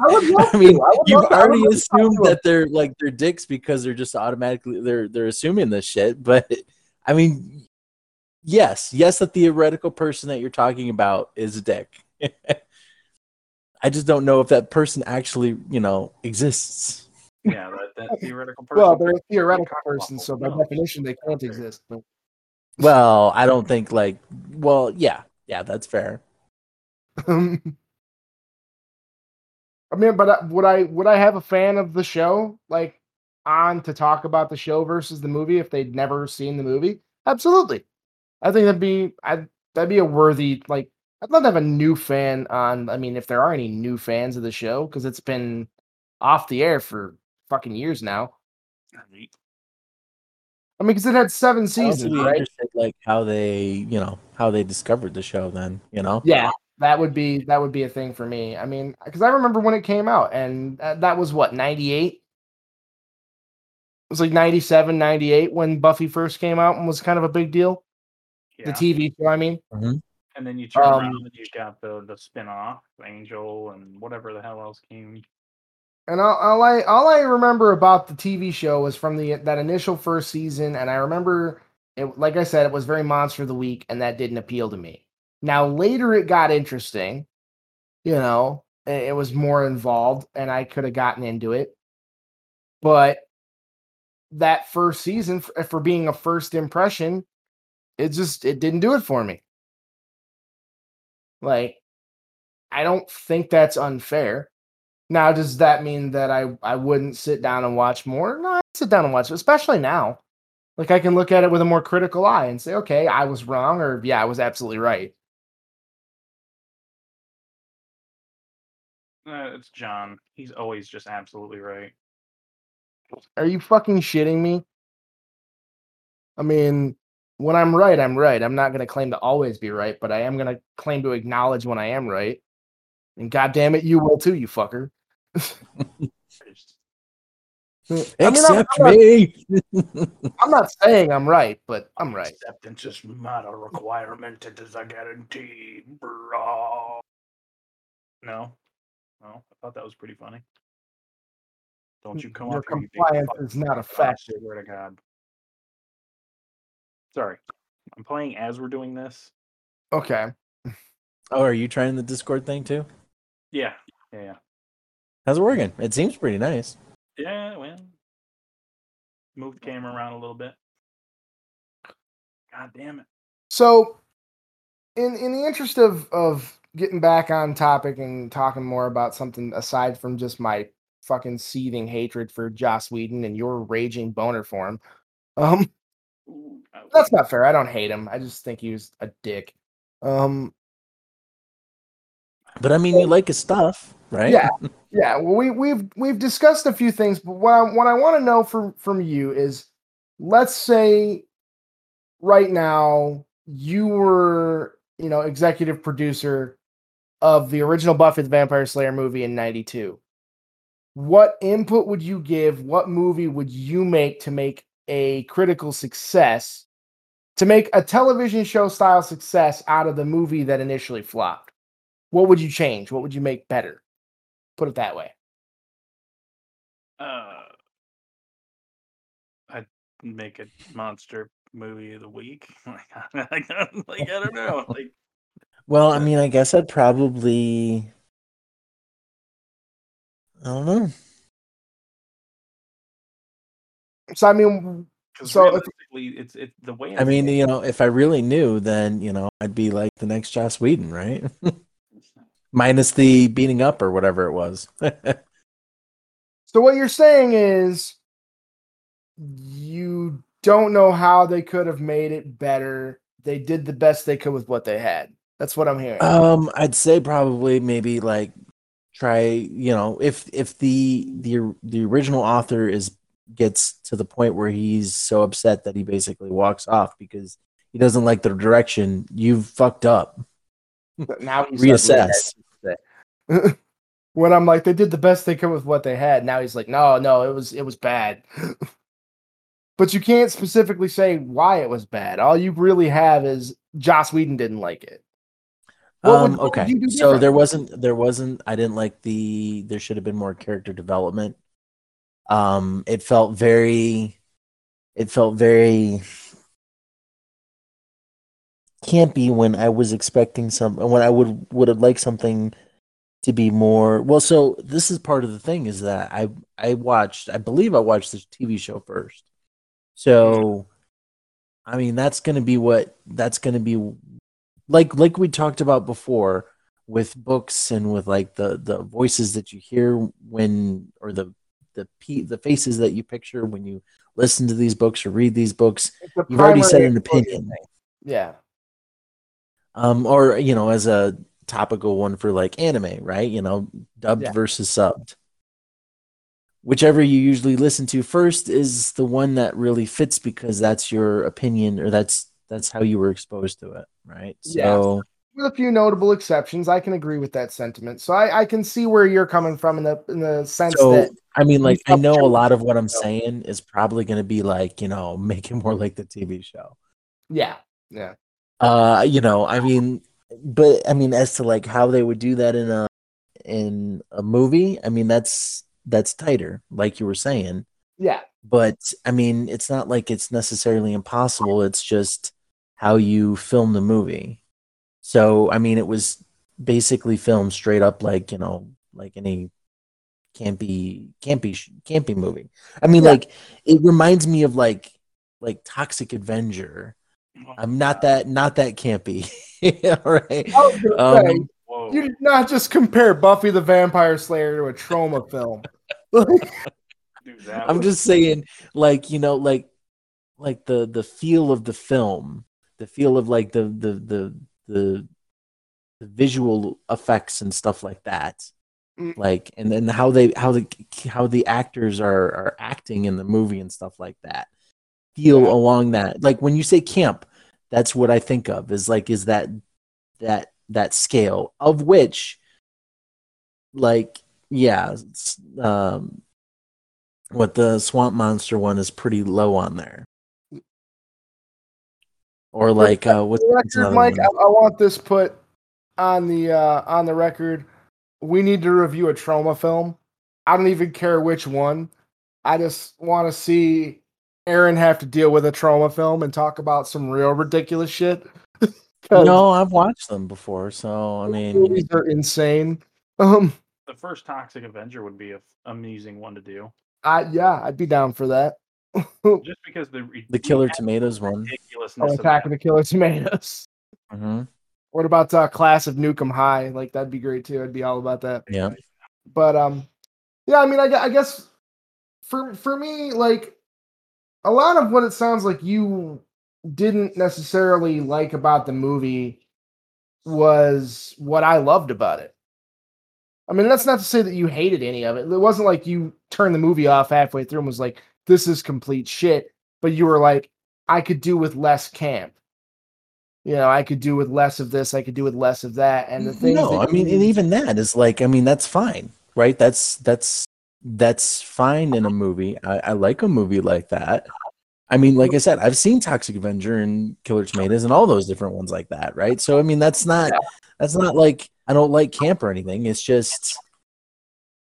would love I mean, you've already assumed that they're like they're dicks because they're just automatically they're they're assuming this shit. But I mean, yes, yes, the theoretical person that you're talking about is a dick. [LAUGHS] I just don't know if that person actually, you know, exists. Yeah, that, that theoretical person. Well, they're a theoretical person, so by definition, they can't exist. But... Well, I don't think like. Well, yeah, yeah, that's fair. Um, I mean, but uh, would I would I have a fan of the show like on to talk about the show versus the movie if they'd never seen the movie? Absolutely. I think that'd be I that'd be a worthy like I'd love to have a new fan on. I mean, if there are any new fans of the show, because it's been off the air for fucking years now. I mean, because it had seven seasons, right? Like how they, you know, how they discovered the show. Then, you know, yeah, that would be that would be a thing for me. I mean, because I remember when it came out, and that, that was what ninety eight. It was like 97, 98 when Buffy first came out and was kind of a big deal. Yeah. The TV show, I mean. Mm-hmm. And then you turn um, around and you got the the spin off, Angel and whatever the hell else came. And all, all, I all I remember about the TV show was from the that initial first season, and I remember it. Like I said, it was very monster of the week, and that didn't appeal to me. Now later, it got interesting. You know, it, it was more involved, and I could have gotten into it. But that first season, for, for being a first impression, it just it didn't do it for me. Like, I don't think that's unfair. Now, does that mean that I, I wouldn't sit down and watch more? No, I sit down and watch, especially now. Like I can look at it with a more critical eye and say, okay, I was wrong, or yeah, I was absolutely right. Uh, it's John. He's always just absolutely right. Are you fucking shitting me? I mean, when I'm right, I'm right. I'm not going to claim to always be right, but I am going to claim to acknowledge when I am right. And God damn it, you will too, you fucker. Except I mean, I'm, I'm me. Not, [LAUGHS] I'm not saying I'm right, but I'm right. Acceptance is not a requirement; it is a guarantee, bro. No, no, I thought that was pretty funny. Don't you come Your up compliance is not a factor. Swear to God. Sorry, I'm playing as we're doing this. Okay. Oh, are you trying the Discord thing too? Yeah, yeah, yeah. How's it working? It seems pretty nice. Yeah, well, move the camera around a little bit. God damn it. So, in in the interest of of getting back on topic and talking more about something aside from just my fucking seething hatred for Joss Whedon and your raging boner for him, um, that's not fair. I don't hate him. I just think he was a dick. Um, but I mean, you like his stuff, right? Yeah, [LAUGHS] yeah. Well, we we've we've discussed a few things, but what I what I want to know from from you is, let's say, right now you were you know executive producer of the original Buffy the Vampire Slayer movie in '92. What input would you give? What movie would you make to make a critical success to make a television show style success out of the movie that initially flopped? What would you change? What would you make better? Put it that way. Uh, I'd make a monster movie of the week. [LAUGHS] like, I don't know. [LAUGHS] Like, well, I mean, I guess I'd probably. I don't know. So I mean, so realistically, it's it's the way. I mean, you know, if I really knew, then you know, I'd be like the next Joss Whedon, right? [LAUGHS] Minus the beating up or whatever it was. [LAUGHS] so what you're saying is, you don't know how they could have made it better. They did the best they could with what they had. That's what I'm hearing. Um, I'd say probably maybe like try, you know, if if the the the original author is gets to the point where he's so upset that he basically walks off because he doesn't like the direction, you've fucked up. now he's Reassess. When I'm like, they did the best they could with what they had. Now he's like, no, no, it was it was bad. [LAUGHS] but you can't specifically say why it was bad. All you really have is Joss Whedon didn't like it. Um, would okay, so there wasn't there wasn't I didn't like the there should have been more character development. Um, it felt very, it felt very campy when I was expecting some when I would would have liked something to be more well. So this is part of the thing is that I I watched I believe I watched this TV show first. So, I mean that's gonna be what that's gonna be like like we talked about before with books and with like the the voices that you hear when or the the pe- the faces that you picture when you listen to these books or read these books you've already said an opinion. Yeah. um or you know as a topical one for like anime right you know dubbed Yeah. versus subbed whichever you usually listen to first is the one that really fits because that's your opinion or that's that's how you were exposed to it right Yeah. so With a few notable exceptions, I can agree with that sentiment. So I, I can see where you're coming from in the in the sense So that I mean, like I know a lot of what I'm saying is probably going to be like you know [LAUGHS] make it more like the TV show. yeah, yeah. Uh, you know, I mean, but I mean, as to like how they would do that in a in a movie, I mean that's that's tighter, like you were saying. Yeah. But I mean, it's not like it's necessarily impossible. It's just how you film the movie. So I mean, it was basically filmed straight up like you know like any campy campy campy movie. I mean, Yeah. like it reminds me of like like Toxic Avenger. I'm not that not that campy. [LAUGHS] All right. I say, Um, you did not just compare Buffy the Vampire Slayer to a Troma film. [LAUGHS] Dude, I'm was- just saying, like you know, like like the the feel of the film, the feel of like the the the the, the visual effects and stuff like that. Mm. Like and then how they how the how the actors are are acting in the movie and stuff like that. Feel Yeah. along that. Like when you say camp, that's what I think of is like is that that that scale of which like yeah um what the swamp monster one is pretty low on there or like uh what's, record, Mike, I. I want this put on the uh, on the record. We need to review a Troma film. I don't even care which one. I just want to see Aaron have to deal with a Troma film and talk about some real ridiculous shit. [LAUGHS] no i've watched them before so i mean movies are insane. Um, the first Toxic Avenger would be a f- amusing one to do, I yeah, I'd be down for that. [LAUGHS] just because the re- the killer tomatoes one ridiculousness Oh, of Attack of the Killer Tomatoes. [LAUGHS] hmm What about uh, Class of Nuke 'Em High? Like that'd be great too. I'd be all about that. yeah but um yeah i mean I, I guess for for me like a lot of what it sounds like you didn't necessarily like about the movie was what i loved about it. I mean that's not to say that you hated any of it. It wasn't like you turned the movie off halfway through and was like this is complete shit but you were like i could do with less camp. You know i could do with less of this i could do with less of that. And the thing no i mean and even that is like i mean that's fine right? That's that's that's fine in a movie i, I like a movie like that i mean like i said i've seen toxic avenger and killer tomatoes and all those different ones like that right so i mean that's not that's not like i don't like camp or anything it's just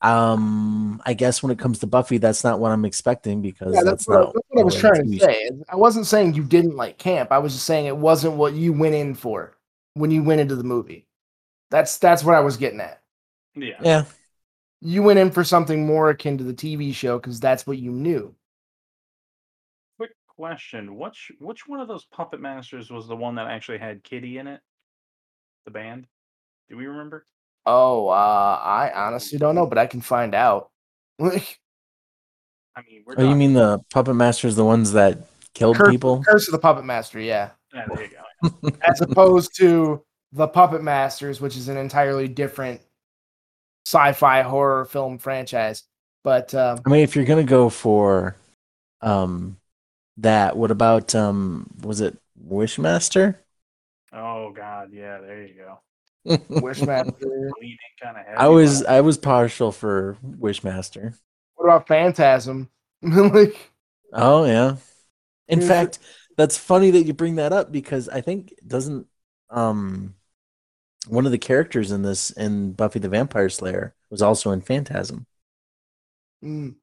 um i guess when it comes to buffy that's not what i'm expecting because Yeah, that's, that's, what, not that's what I was trying to say. I wasn't saying you didn't like camp. I was just saying it wasn't what you went in for when you went into the movie. That's that's what I was getting at. Yeah. yeah You went in for something more akin to the TV show because that's what you knew. Quick question: Which which one of those puppet masters was the one that actually had Kitty in it? The band? Do we remember? Oh, uh, I honestly don't know, but I can find out. Curse [LAUGHS] I mean, we're oh you mean the puppet masters the ones that killed people Curse of the Puppet Master, yeah, Yeah, there you go. [LAUGHS] as opposed to the Puppet Masters, which is an entirely different sci-fi horror film franchise. But um, I mean, if you're gonna go for um that, what about um was it Wishmaster? Oh God, yeah, there you go. Wishmaster. [LAUGHS] Kind of. I was I was partial for Wishmaster. What about Phantasm? [LAUGHS] like, Oh yeah. In fact, that's funny that you bring that up because I think doesn't um one of the characters in this in Buffy the Vampire Slayer was also in Phantasm. mm.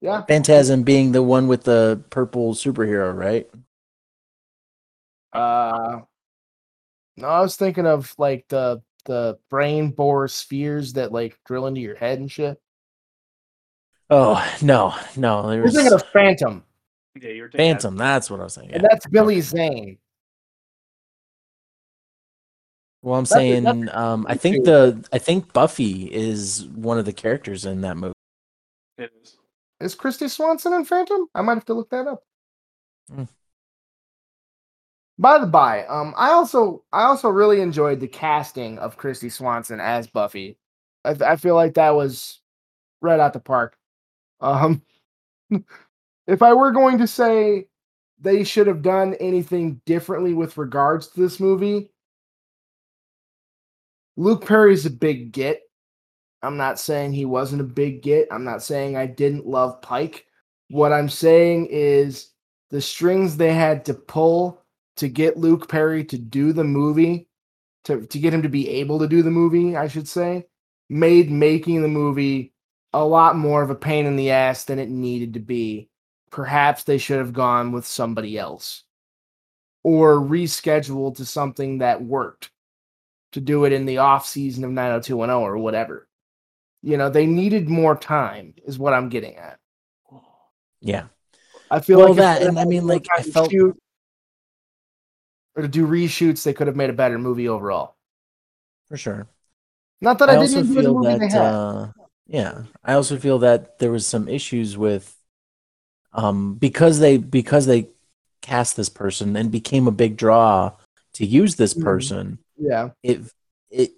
yeah, Phantasm being the one with the purple superhero, right? Uh, no, I was thinking of like the the brain bore spheres that like drill into your head and shit. Oh no, no, there You're was thinking of Phantom, Yeah, you're taking that- Phantom. That's what I was saying. and that's Billy Okay. Zane. Well, I'm That's saying, that's um, I think the I think Buffy is one of the characters in that movie. It is. Is Kristy Swanson in Phantom? I might have to look that up. Hmm. By the by, um, I also I also really enjoyed the casting of Kristy Swanson as Buffy. I, I feel like that was right out the park. Um, [LAUGHS] if I were going to say they should have done anything differently with regards to this movie, Luke Perry's a big get. I'm not saying he wasn't a big get. I'm not saying I didn't love Pike. What I'm saying is the strings they had to pull to get Luke Perry to do the movie, to, to get him to be able to do the movie, I should say, made making the movie a lot more of a pain in the ass than it needed to be. Perhaps they should have gone with somebody else or rescheduled to something that worked to do it in the off season of 90210 or whatever. You know, they needed more time, is what I'm getting at. Yeah, I feel Well, like that, and I mean, like, I felt- shoot or to do reshoots, they could have made a better movie overall. for sure. Not that I I, also didn't the feel they that had. uh, yeah, I also feel that there was some issues with um because they because they cast this person and became a big draw to use this Mhm. person. Yeah, It it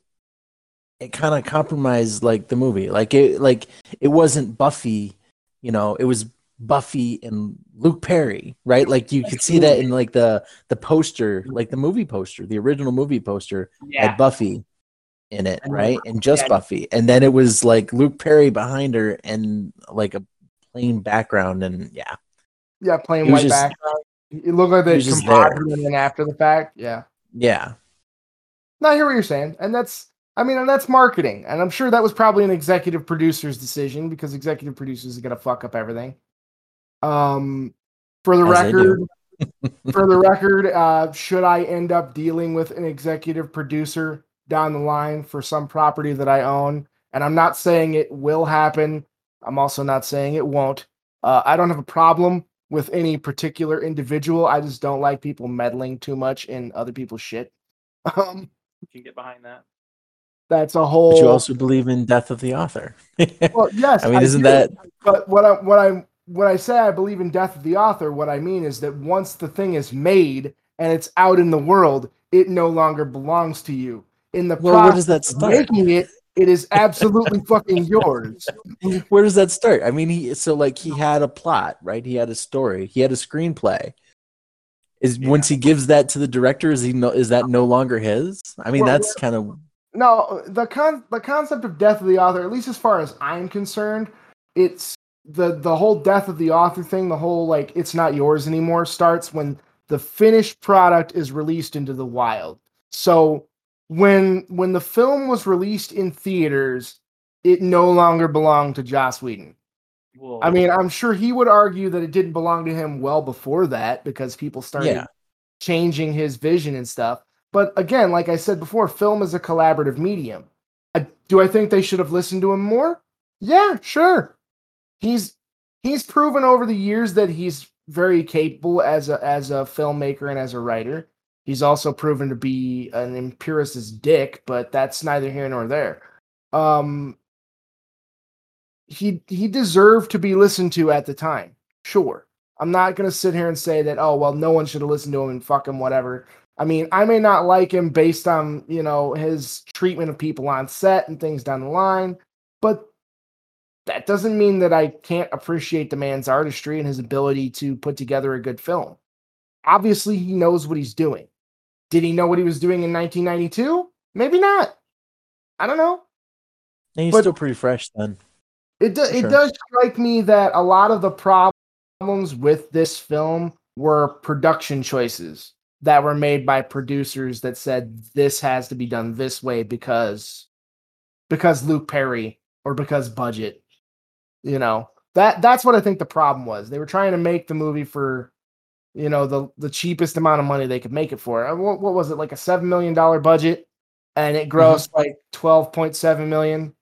it kind of compromised like the movie. Like it like it wasn't Buffy, you know, it was Buffy and Luke Perry, right? Like you could see that in like the the poster, like the movie poster, the original movie poster yeah, had Buffy in it, right? And just yeah. Buffy. And then it was like Luke Perry behind her and like a plain background and yeah. yeah, plain white just- background. It looked like they was just composited him in after the fact. Yeah. Yeah. No, I hear what you're saying, and that's I mean, and that's marketing, and I'm sure that was probably an executive producer's decision because executive producers are gonna fuck up everything. Um, for the As record, [LAUGHS] for the record, uh, should I end up dealing with an executive producer down the line for some property that I own, and I'm not saying it will happen, I'm also not saying it won't. Uh, I don't have a problem with any particular individual. I just don't like people meddling too much in other people's shit. [LAUGHS] Um, can get behind that. that's a whole. But you also believe in death of the author. [LAUGHS] well, yes. I mean, isn't do, that But what I what I when I say I believe in death of the author, what I mean is that once the thing is made and it's out in the world, it no longer belongs to you. In the well, where does process that of start? making it, it is absolutely fucking yours. [LAUGHS] Where does that start? I mean, he so like he had a plot, right? He had a story, he had a screenplay. Is Yeah. once he gives that to the director, is he no is that no longer his? I mean, Well, that's kind of No, the con the concept of death of the author, at least as far as I'm concerned, it's the the whole death of the author thing, the whole like it's not yours anymore starts when the finished product is released into the wild. So when when the film was released in theaters, it no longer belonged to Joss Whedon. Well, I mean, I'm sure he would argue that it didn't belong to him well before that because people started Yeah. changing his vision and stuff. But again, like I said before, film is a collaborative medium. I, do I think they should have listened to him more? Yeah, sure. He's he's proven over the years that he's very capable as a as a filmmaker and as a writer. He's also proven to be an empiricist dick, but that's neither here nor there. Um, he he deserved to be listened to at the time. Sure. I'm not gonna sit here and say that, oh well, no one should have listened to him and fuck him, whatever. I mean, I may not like him based on, you know, his treatment of people on set and things down the line, but that doesn't mean that I can't appreciate the man's artistry and his ability to put together a good film. Obviously, he knows what he's doing. Did he know what he was doing in 1992? Maybe not. I don't know. And he's But- still pretty fresh then. It do, it Sure. does strike me that a lot of the problems with this film were production choices that were made by producers that said this has to be done this way because because Luke Perry or because budget. You know, that that's what I think the problem was. They were trying to make the movie for you know the the cheapest amount of money they could make it for. Uh, What, what was it like a 7 million dollar budget and it grossed like 12.7 million.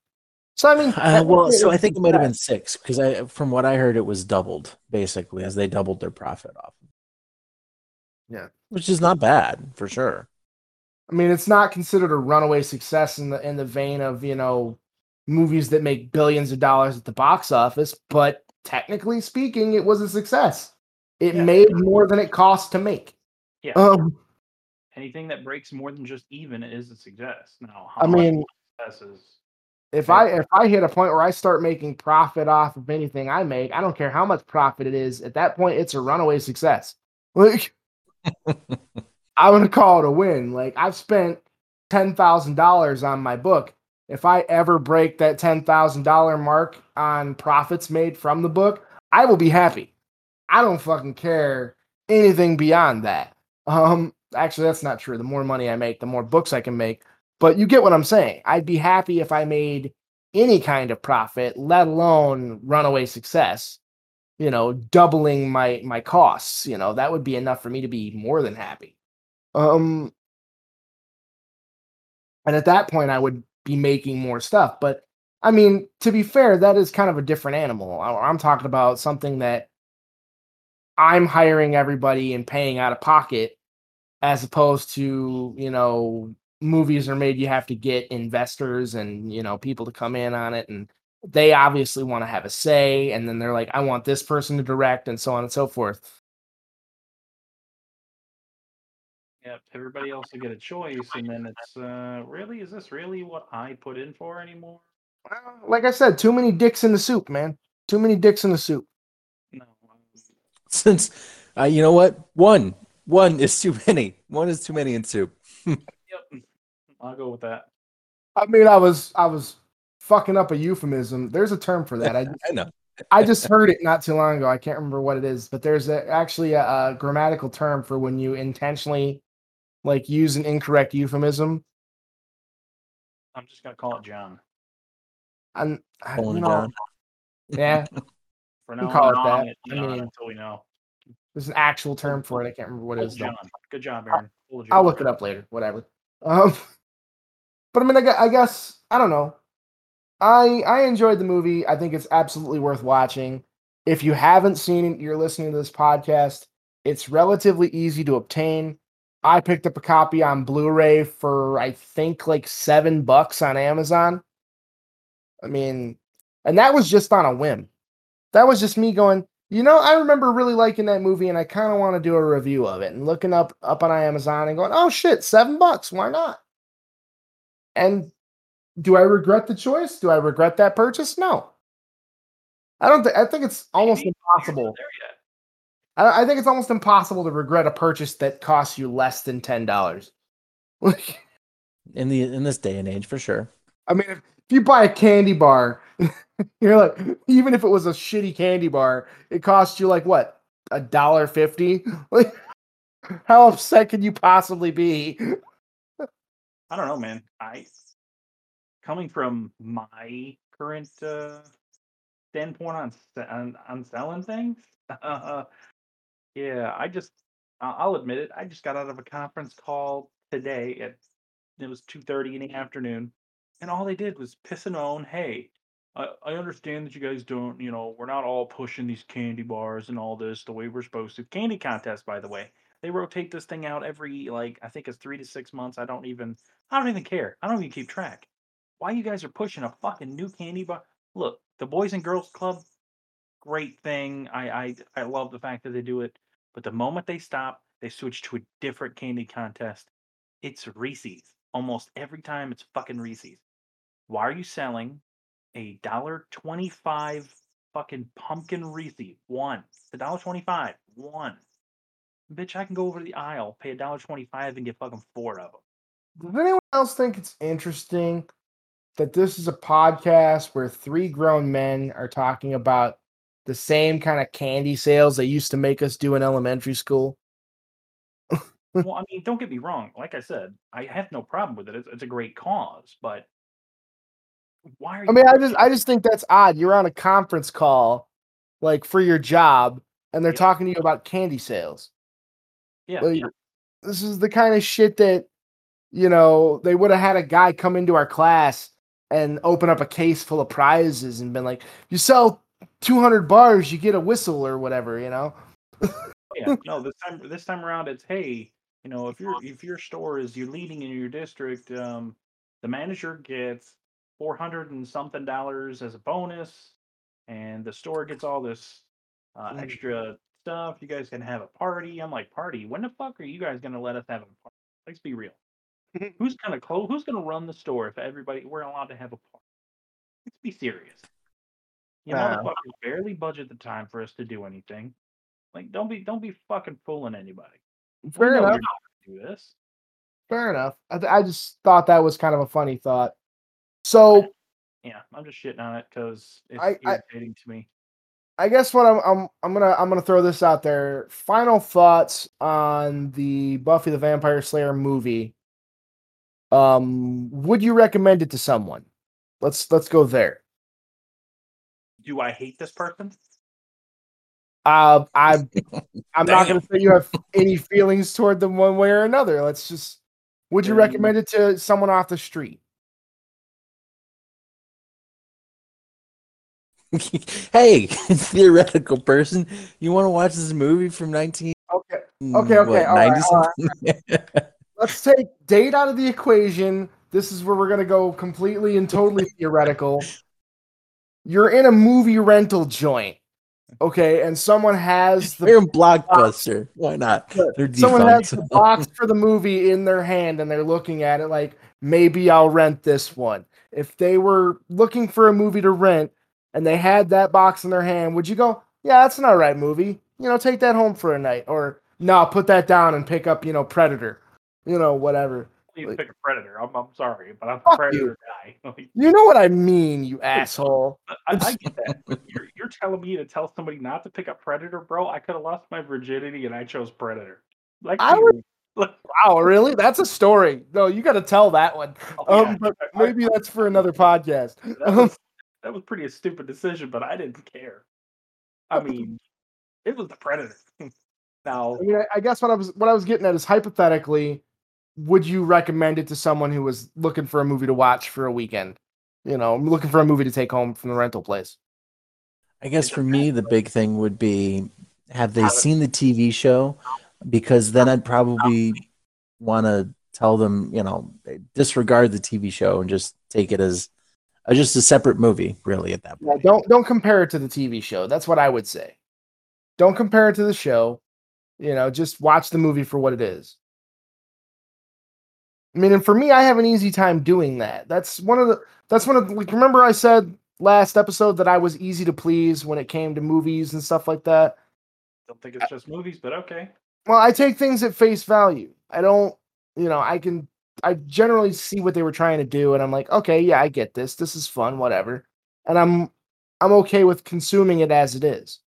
So I mean, Uh, well, technically so I think it might have been six because I, from what I heard, it was doubled basically as they doubled their profit off. Yeah. which is not bad for sure. I mean, it's not considered a runaway success in the in the vein of you know movies that make billions of dollars at the box office, but technically speaking, it was a success. It Yeah. made more than it cost to make. Yeah. Um, Anything that breaks more than just even is a success. Now, how I much mean, success is if I if I hit a point where I start making profit off of anything I make, I don't care how much profit it is. At that point, it's a runaway success. Like, [LAUGHS] I'm gonna call it a win. Like I've spent ten thousand dollars on my book. If I ever break that ten thousand dollar mark on profits made from the book, I will be happy. I don't fucking care anything beyond that. Um, actually, that's not true. The more money I make, the more books I can make. But you get what I'm saying. I'd be happy if I made any kind of profit, let alone runaway success. You know, doubling my my costs. You know, that would be enough for me to be more than happy. Um, and at that point, I would be making more stuff. But I mean, to be fair, that is kind of a different animal. I'm talking about something that I'm hiring everybody and paying out of pocket, as opposed to you know movies are made you have to get investors and you know people to come in on it and they obviously want to have a say and then they're like i want this person to direct and so on and so forth yeah, everybody else to get a choice, and then it's uh, really is this really what I put in for anymore? Well, like i said too many dicks in the soup man too many dicks in the soup No. um, [LAUGHS] Since uh, you know what, one one is too many. One is too many in soup. [LAUGHS] Yep. [LAUGHS] I'll go with that. i mean i was i was fucking up a euphemism there's a term for that i [LAUGHS] I know. I just heard it not too long ago. I can't remember what it is, but there's a, actually a, a grammatical term for when you intentionally like use an incorrect euphemism. I'm just gonna call it John. And I- Colin you and know, John. yeah, [LAUGHS] For can now, call I'm it calling that. it I mean, until we know. there's an actual term for it. I can't remember what it Old is. though. John. Good job, Aaron. Old I'll look it up later. Whatever. Um, [LAUGHS] but I mean, I guess, I don't know. I I enjoyed the movie. I think it's absolutely worth watching. If you haven't seen it, you're listening to this podcast. It's relatively easy to obtain. I picked up a copy on Blu-ray for I think like seven bucks on Amazon. I mean, and that was just on a whim. That was just me going, you know, I remember really liking that movie and I kind of want to do a review of it and looking up up on Amazon and going, oh shit, seven bucks, why not? And do I regret the choice? Do I regret that purchase? No. I don't think I think it's almost Maybe. impossible. You're not there yet. I, I think it's almost impossible to regret a purchase that costs you less than ten dollars. [LAUGHS] Like, In the in this day and age, for sure. I mean, if, if you buy a candy bar, [LAUGHS] you're like, even if it was a shitty candy bar, it costs you like what a dollar fifty. [LAUGHS] Like, how upset can you possibly be? I don't know, man. I coming from my current uh, standpoint on on, on selling things. Uh, [LAUGHS] yeah, I just I'll admit it. I just got out of a conference call today at it was two thirty in the afternoon, and all they did was piss and moan. Hey, I, I understand that you guys don't, you know, we're not all pushing these candy bars and all this the way we're supposed to. Candy contest, by the way. They rotate this thing out every like I think it's three to six months. I don't even I don't even care. I don't even keep track. Why you guys are pushing a fucking new candy bar? Look, the Boys and Girls Club, great thing. I I I love the fact that they do it. But the moment they stop, they switch to a different candy contest. It's Reese's. Almost every time it's fucking Reese's. Why are you selling a dollar twenty-five fucking pumpkin Reese? One. It's a dollar twenty-five. One. bitch, I can go over to the aisle, pay a dollar twenty-five, and get fucking four of them. Does anyone else think it's interesting that this is a podcast where three grown men are talking about the same kind of candy sales they used to make us do in elementary school? [LAUGHS] well, I mean, don't get me wrong. Like I said, I have no problem with it. It's, it's a great cause, but why are you? I mean, I just I just think that's odd. You're on a conference call, like for your job, and they're Yeah. talking to you about candy sales. yeah, Like, yeah. this is the kind of shit that you know they would have had a guy come into our class and open up a case full of prizes and been like, "You sell 200 bars, you get a whistle or whatever," you know. yeah. [LAUGHS] No, this time this time around, it's hey, you know, if your if your store is you're leading in your district, um, the manager gets four hundred and something dollars as a bonus, and the store gets all this uh, Mm. extra stuff. You guys can have a party. I'm like, party? When the fuck are you guys gonna let us have a party? Let's be real. who's gonna close? Who's gonna run the store if everybody we're allowed to have a party? Let's be serious. You Nah. motherfuckers barely budget the time for us to do anything. Like, don't be don't be fucking fooling anybody. Fair know enough. you're not gonna do this. Fair enough. I, th- I just thought that was kind of a funny thought. So Yeah, I'm just shitting on it because it's I- I- irritating to me. I guess what I'm I'm I'm gonna I'm gonna throw this out there. Final thoughts on the Buffy the Vampire Slayer movie. Um, would you recommend it to someone? Let's let's go there. Do I hate this person? Uh, I'm [LAUGHS] I'm not gonna say you have any feelings toward them one way or another. Let's just. Would you recommend it to someone off the street? [LAUGHS] hey, [LAUGHS] theoretical person, you want to watch this movie from 19 Okay, mm, Okay, okay, all right, 90 all right. [LAUGHS] let's take date out of the equation. This is where we're gonna go completely and totally theoretical. You're in a movie rental joint, okay, and someone has the They're in Blockbuster. Why not? They're someone has the box for the movie in their hand and they're looking at it like maybe I'll rent this one. If they were looking for a movie to rent and they had that box in their hand, would you go, "Yeah, that's an all right movie. You know, take that home for a night." Or, "No, put that down and pick up, you know, Predator." You know, whatever. You Like- pick a predator. I'm, I'm sorry, but I'm a Fuck you. predator [LAUGHS] guy. You know what I mean, you asshole. [LAUGHS] I, I get that. You're, you're telling me to tell somebody not to pick up predator, bro? I could have lost my virginity and I chose predator. Like, I would- [LAUGHS] Wow, really? That's a story. No, you got to tell that one. oh, Um, yeah, but maybe that's for another podcast. that was, that was pretty a stupid decision, but I didn't care. I [LAUGHS] mean, it was the predator. [LAUGHS] now, I mean, I, I guess what I was what I was getting at is hypothetically, would you recommend it to someone who was looking for a movie to watch for a weekend? You know, looking for a movie to take home from the rental place. I guess for me, the big thing would be have they seen the TV show? Because then I'd probably want to tell them, you know, disregard the TV show and just take it as uh, just a separate movie, really, at that Yeah, point. don't don't compare it to the TV show. That's what I would say. Don't compare it to the show. You know, just watch the movie for what it is. I mean, and for me, I have an easy time doing that. That's one of the. That's one of the, like. Remember, I said last episode that I was easy to please when it came to movies and stuff like that. don't think it's just movies, but okay. Well, I take things at face value. I don't, you know, I can I generally see what they were trying to do and I'm like, okay, yeah, I get this. This is fun, whatever. And I'm I'm okay with consuming it as it is.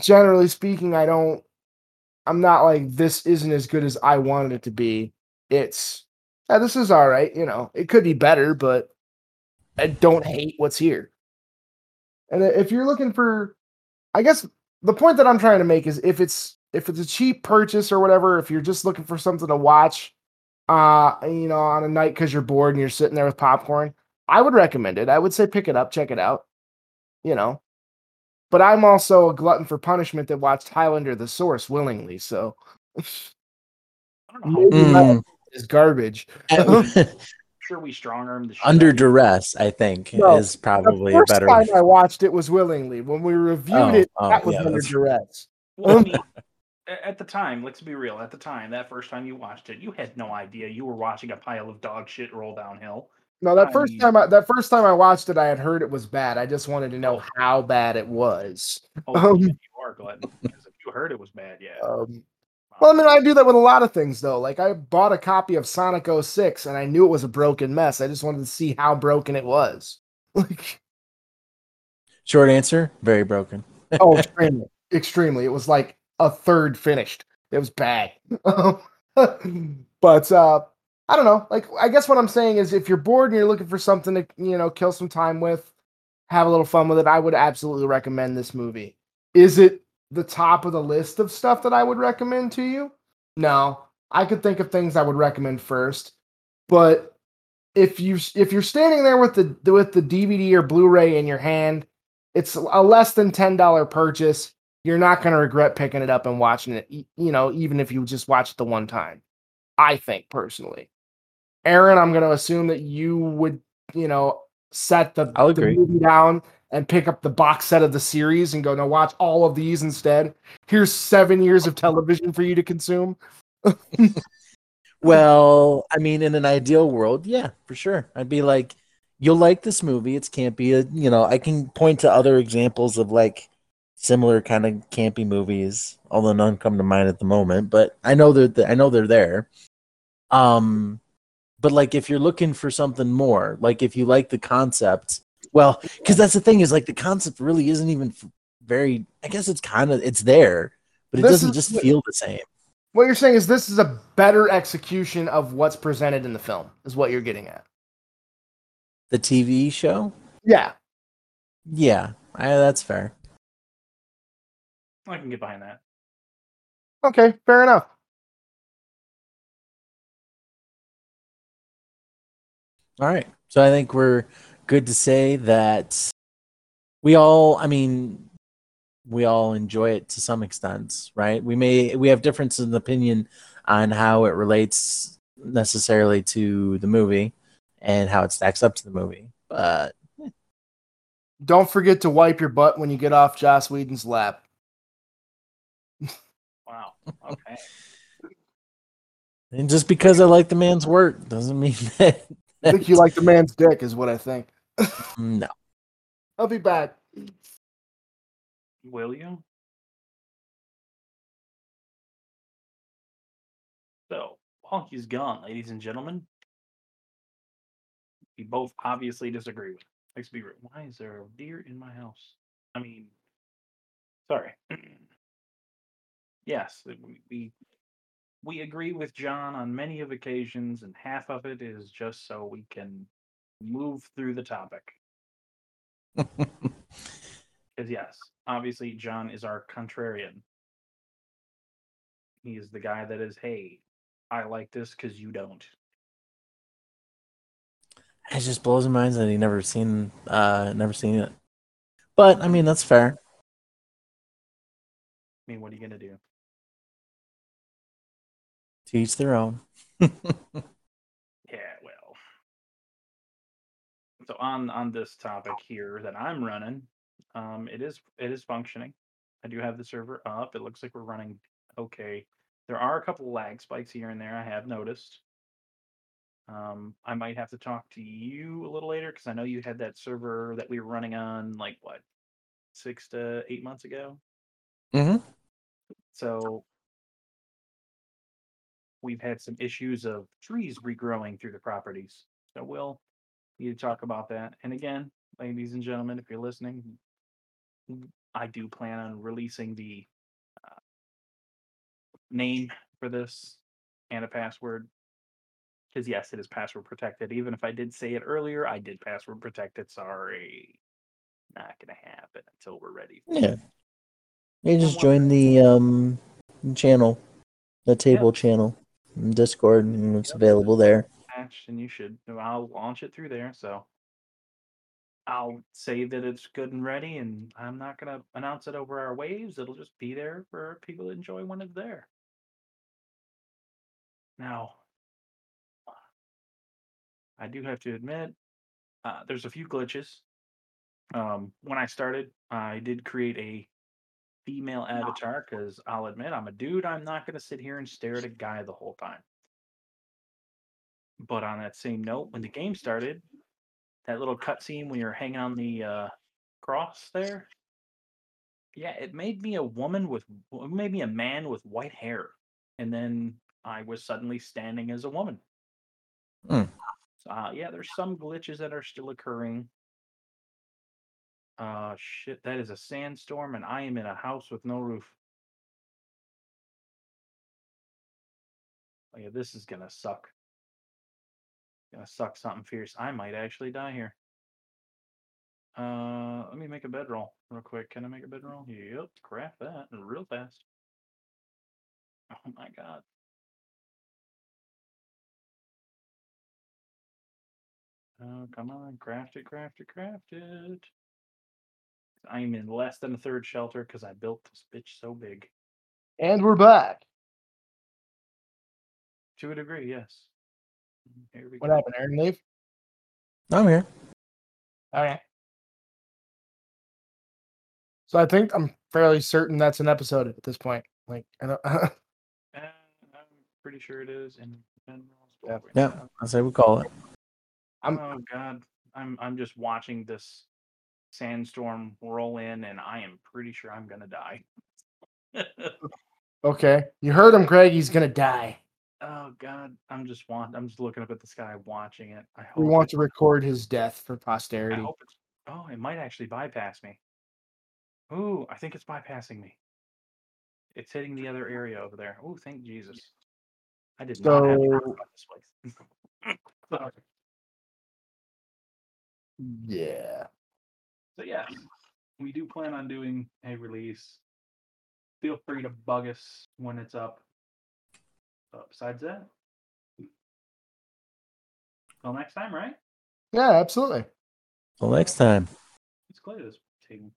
Generally speaking, I don't I'm not like this isn't as good as I wanted it to be. It's yeah, this is all right, you know. It could be better, but I don't hate what's here. And if you're looking for I guess the point that I'm trying to make is if it's if it's a cheap purchase or whatever, if you're just looking for something to watch, uh, you know, on a night because you're bored and you're sitting there with popcorn, I would recommend it. I would say pick it up, check it out, you know. But I'm also a glutton for punishment that watched Highlander: The Source willingly, so I don't know. How, Mm. that is garbage. [LAUGHS] [LAUGHS] sure we strong armed the shit Under out duress, I think, No, is probably a first better. time I watched it was willingly. When we reviewed Oh, it, oh, that was yeah, under that's- duress. Well, I mean, a- [LAUGHS] at the time, let's be real. At the time, that first time you watched it, you had no idea you were watching a pile of dog shit roll downhill. No, that I first mean- time I that first time I watched it, I had heard it was bad. I just wanted to know how bad it was. Oh, Um, you are glutton. Because if you heard it was bad. Yeah. Um, well, I mean, I do that with a lot of things, though. Like, I bought a copy of Sonic 06 and I knew it was a broken mess. I just wanted to see how broken it was. [LAUGHS] Like, Short answer: very broken. oh, [LAUGHS] extremely, extremely. It was like a third finished. It was bad. [LAUGHS] but uh, I don't know. Like, I guess what I'm saying is, if you're bored and you're looking for something to, you know, kill some time with, have a little fun with it, I would absolutely recommend this movie. Is it the top of the list of stuff that I would recommend to you? No, I could think of things I would recommend first, but if you if you're standing there with the with the DVD or Blu-ray in your hand, it's a less than ten dollar purchase. You're not going to regret picking it up and watching it. You know, even if you just watch it the one time. I think personally, Aaron, I'm going to assume that you would, you know, set the, the movie down and pick up the box set of the series and go, now watch all of these instead. Here's seven years of television for you to consume. [LAUGHS] Well, I mean, in an ideal world, yeah, for sure. I'd be like, you'll like this movie. It's campy. uh, You know, I can point to other examples of like similar kind of campy movies, although none come to mind at the moment. But I know they're th- I know they're there. Um, but like if you're looking for something more, like if you like the concept, well, because that's the thing is like the concept really isn't even very. I guess it's kind of it's there, but it This doesn't just feel the same. What you're saying is this is a better execution of what's presented in the film, is what you're getting at. The TV show. Yeah. Yeah, I, that's fair. I can get behind that. Okay, fair enough. All right. So I think we're good to say that we all, I mean, we all enjoy it to some extent, right? We may, we have differences in opinion on how it relates necessarily to the movie and how it stacks up to the movie. But Don't forget to wipe your butt when you get off Joss Whedon's lap. Wow. Okay. and just because I like the man's work doesn't mean [LAUGHS] that. I think you like the man's dick, is what I think. no. I'll be back. Will you? So, while he's gone, ladies and gentlemen, we both obviously disagree with. Let's be real. Why is there a deer in my house? I mean, sorry. [CLEARS THROAT] yes, we, we we agree with John on many of occasions, and half of it is just so we can move through the topic. [LAUGHS] Because yes, obviously John is our contrarian. He is the guy that is, hey, I like this because you don't. It just blows my mind that he never seen, uh, never seen it. But I mean, that's fair. I mean, what are you gonna do? To each their own. [LAUGHS] Yeah, well. So on on this topic here that I'm running, um, it is it is functioning. I do have the server up. It looks like we're running okay. There are a couple lag spikes here and there. I have noticed. Um, I might have to talk to you a little later because I know you had that server that we were running on like what six to eight months ago. Mm-hmm. So we've had some issues of trees regrowing through the properties. So we'll need to talk about that. And again, ladies and gentlemen, if you're listening, I do plan on releasing the uh, name for this and a password. Because yes, it is password protected. Even if I did say it earlier, I did password protect it. Sorry, not gonna happen until we're ready. Yeah. You just join the um channel, the table channel, in Discord, and it's available there. and you should I'll launch it through there. So I'll say that it's good and ready and I'm not gonna announce it over our waves. It'll just be there for people to enjoy when it's there. Now I do have to admit, uh, there's a few glitches. Um, when I started, I did create a female avatar because [LAUGHS] I'll admit I'm a dude. I'm not going to sit here and stare at a guy the whole time. But on that same note, when the game started, that little cutscene when you're hanging on the uh, cross there, Yeah, it made me a woman with it made me a man with white hair, and then I was suddenly standing as a woman. So, uh, yeah, there's some glitches that are still occurring. Uh, shit, that is a sandstorm, and I am in a house with no roof. Oh, yeah, this is gonna suck. Gonna suck something fierce. I might actually die here. Uh, let me make a bedroll real quick. Can I make a bedroll? Yep, craft that real fast. Oh my god. Oh, come on, craft it, craft it, craft it. I'm in less than a third shelter because I built this bitch so big. And we're back. To a degree, yes. Here we What go. happened, Aaron? Leave? I'm here. Okay. So I think I'm fairly certain that's an episode at this point. Like, I don't. [LAUGHS] Uh, I'm pretty sure it is in general. Yeah. Yeah, I say we call it. I'm- Oh god, I'm I'm just watching this sandstorm roll in, and I am pretty sure I'm gonna die. [LAUGHS] okay, you heard him, Craig. He's gonna die. oh god, I'm just want I'm just looking up at the sky, watching it. I hope We want to record his death for I posterity. hope it's. Oh, it might actually bypass me. Ooh, I think it's bypassing me. It's hitting the other area over there. Oh, thank Jesus. I did not have to So- about this place. [LAUGHS] Sorry. Yeah. So yeah, we do plan on doing a release. Feel free to bug us when it's up. Uh, besides that, till next time, right? Yeah, absolutely. Till next time. Let's clear this taking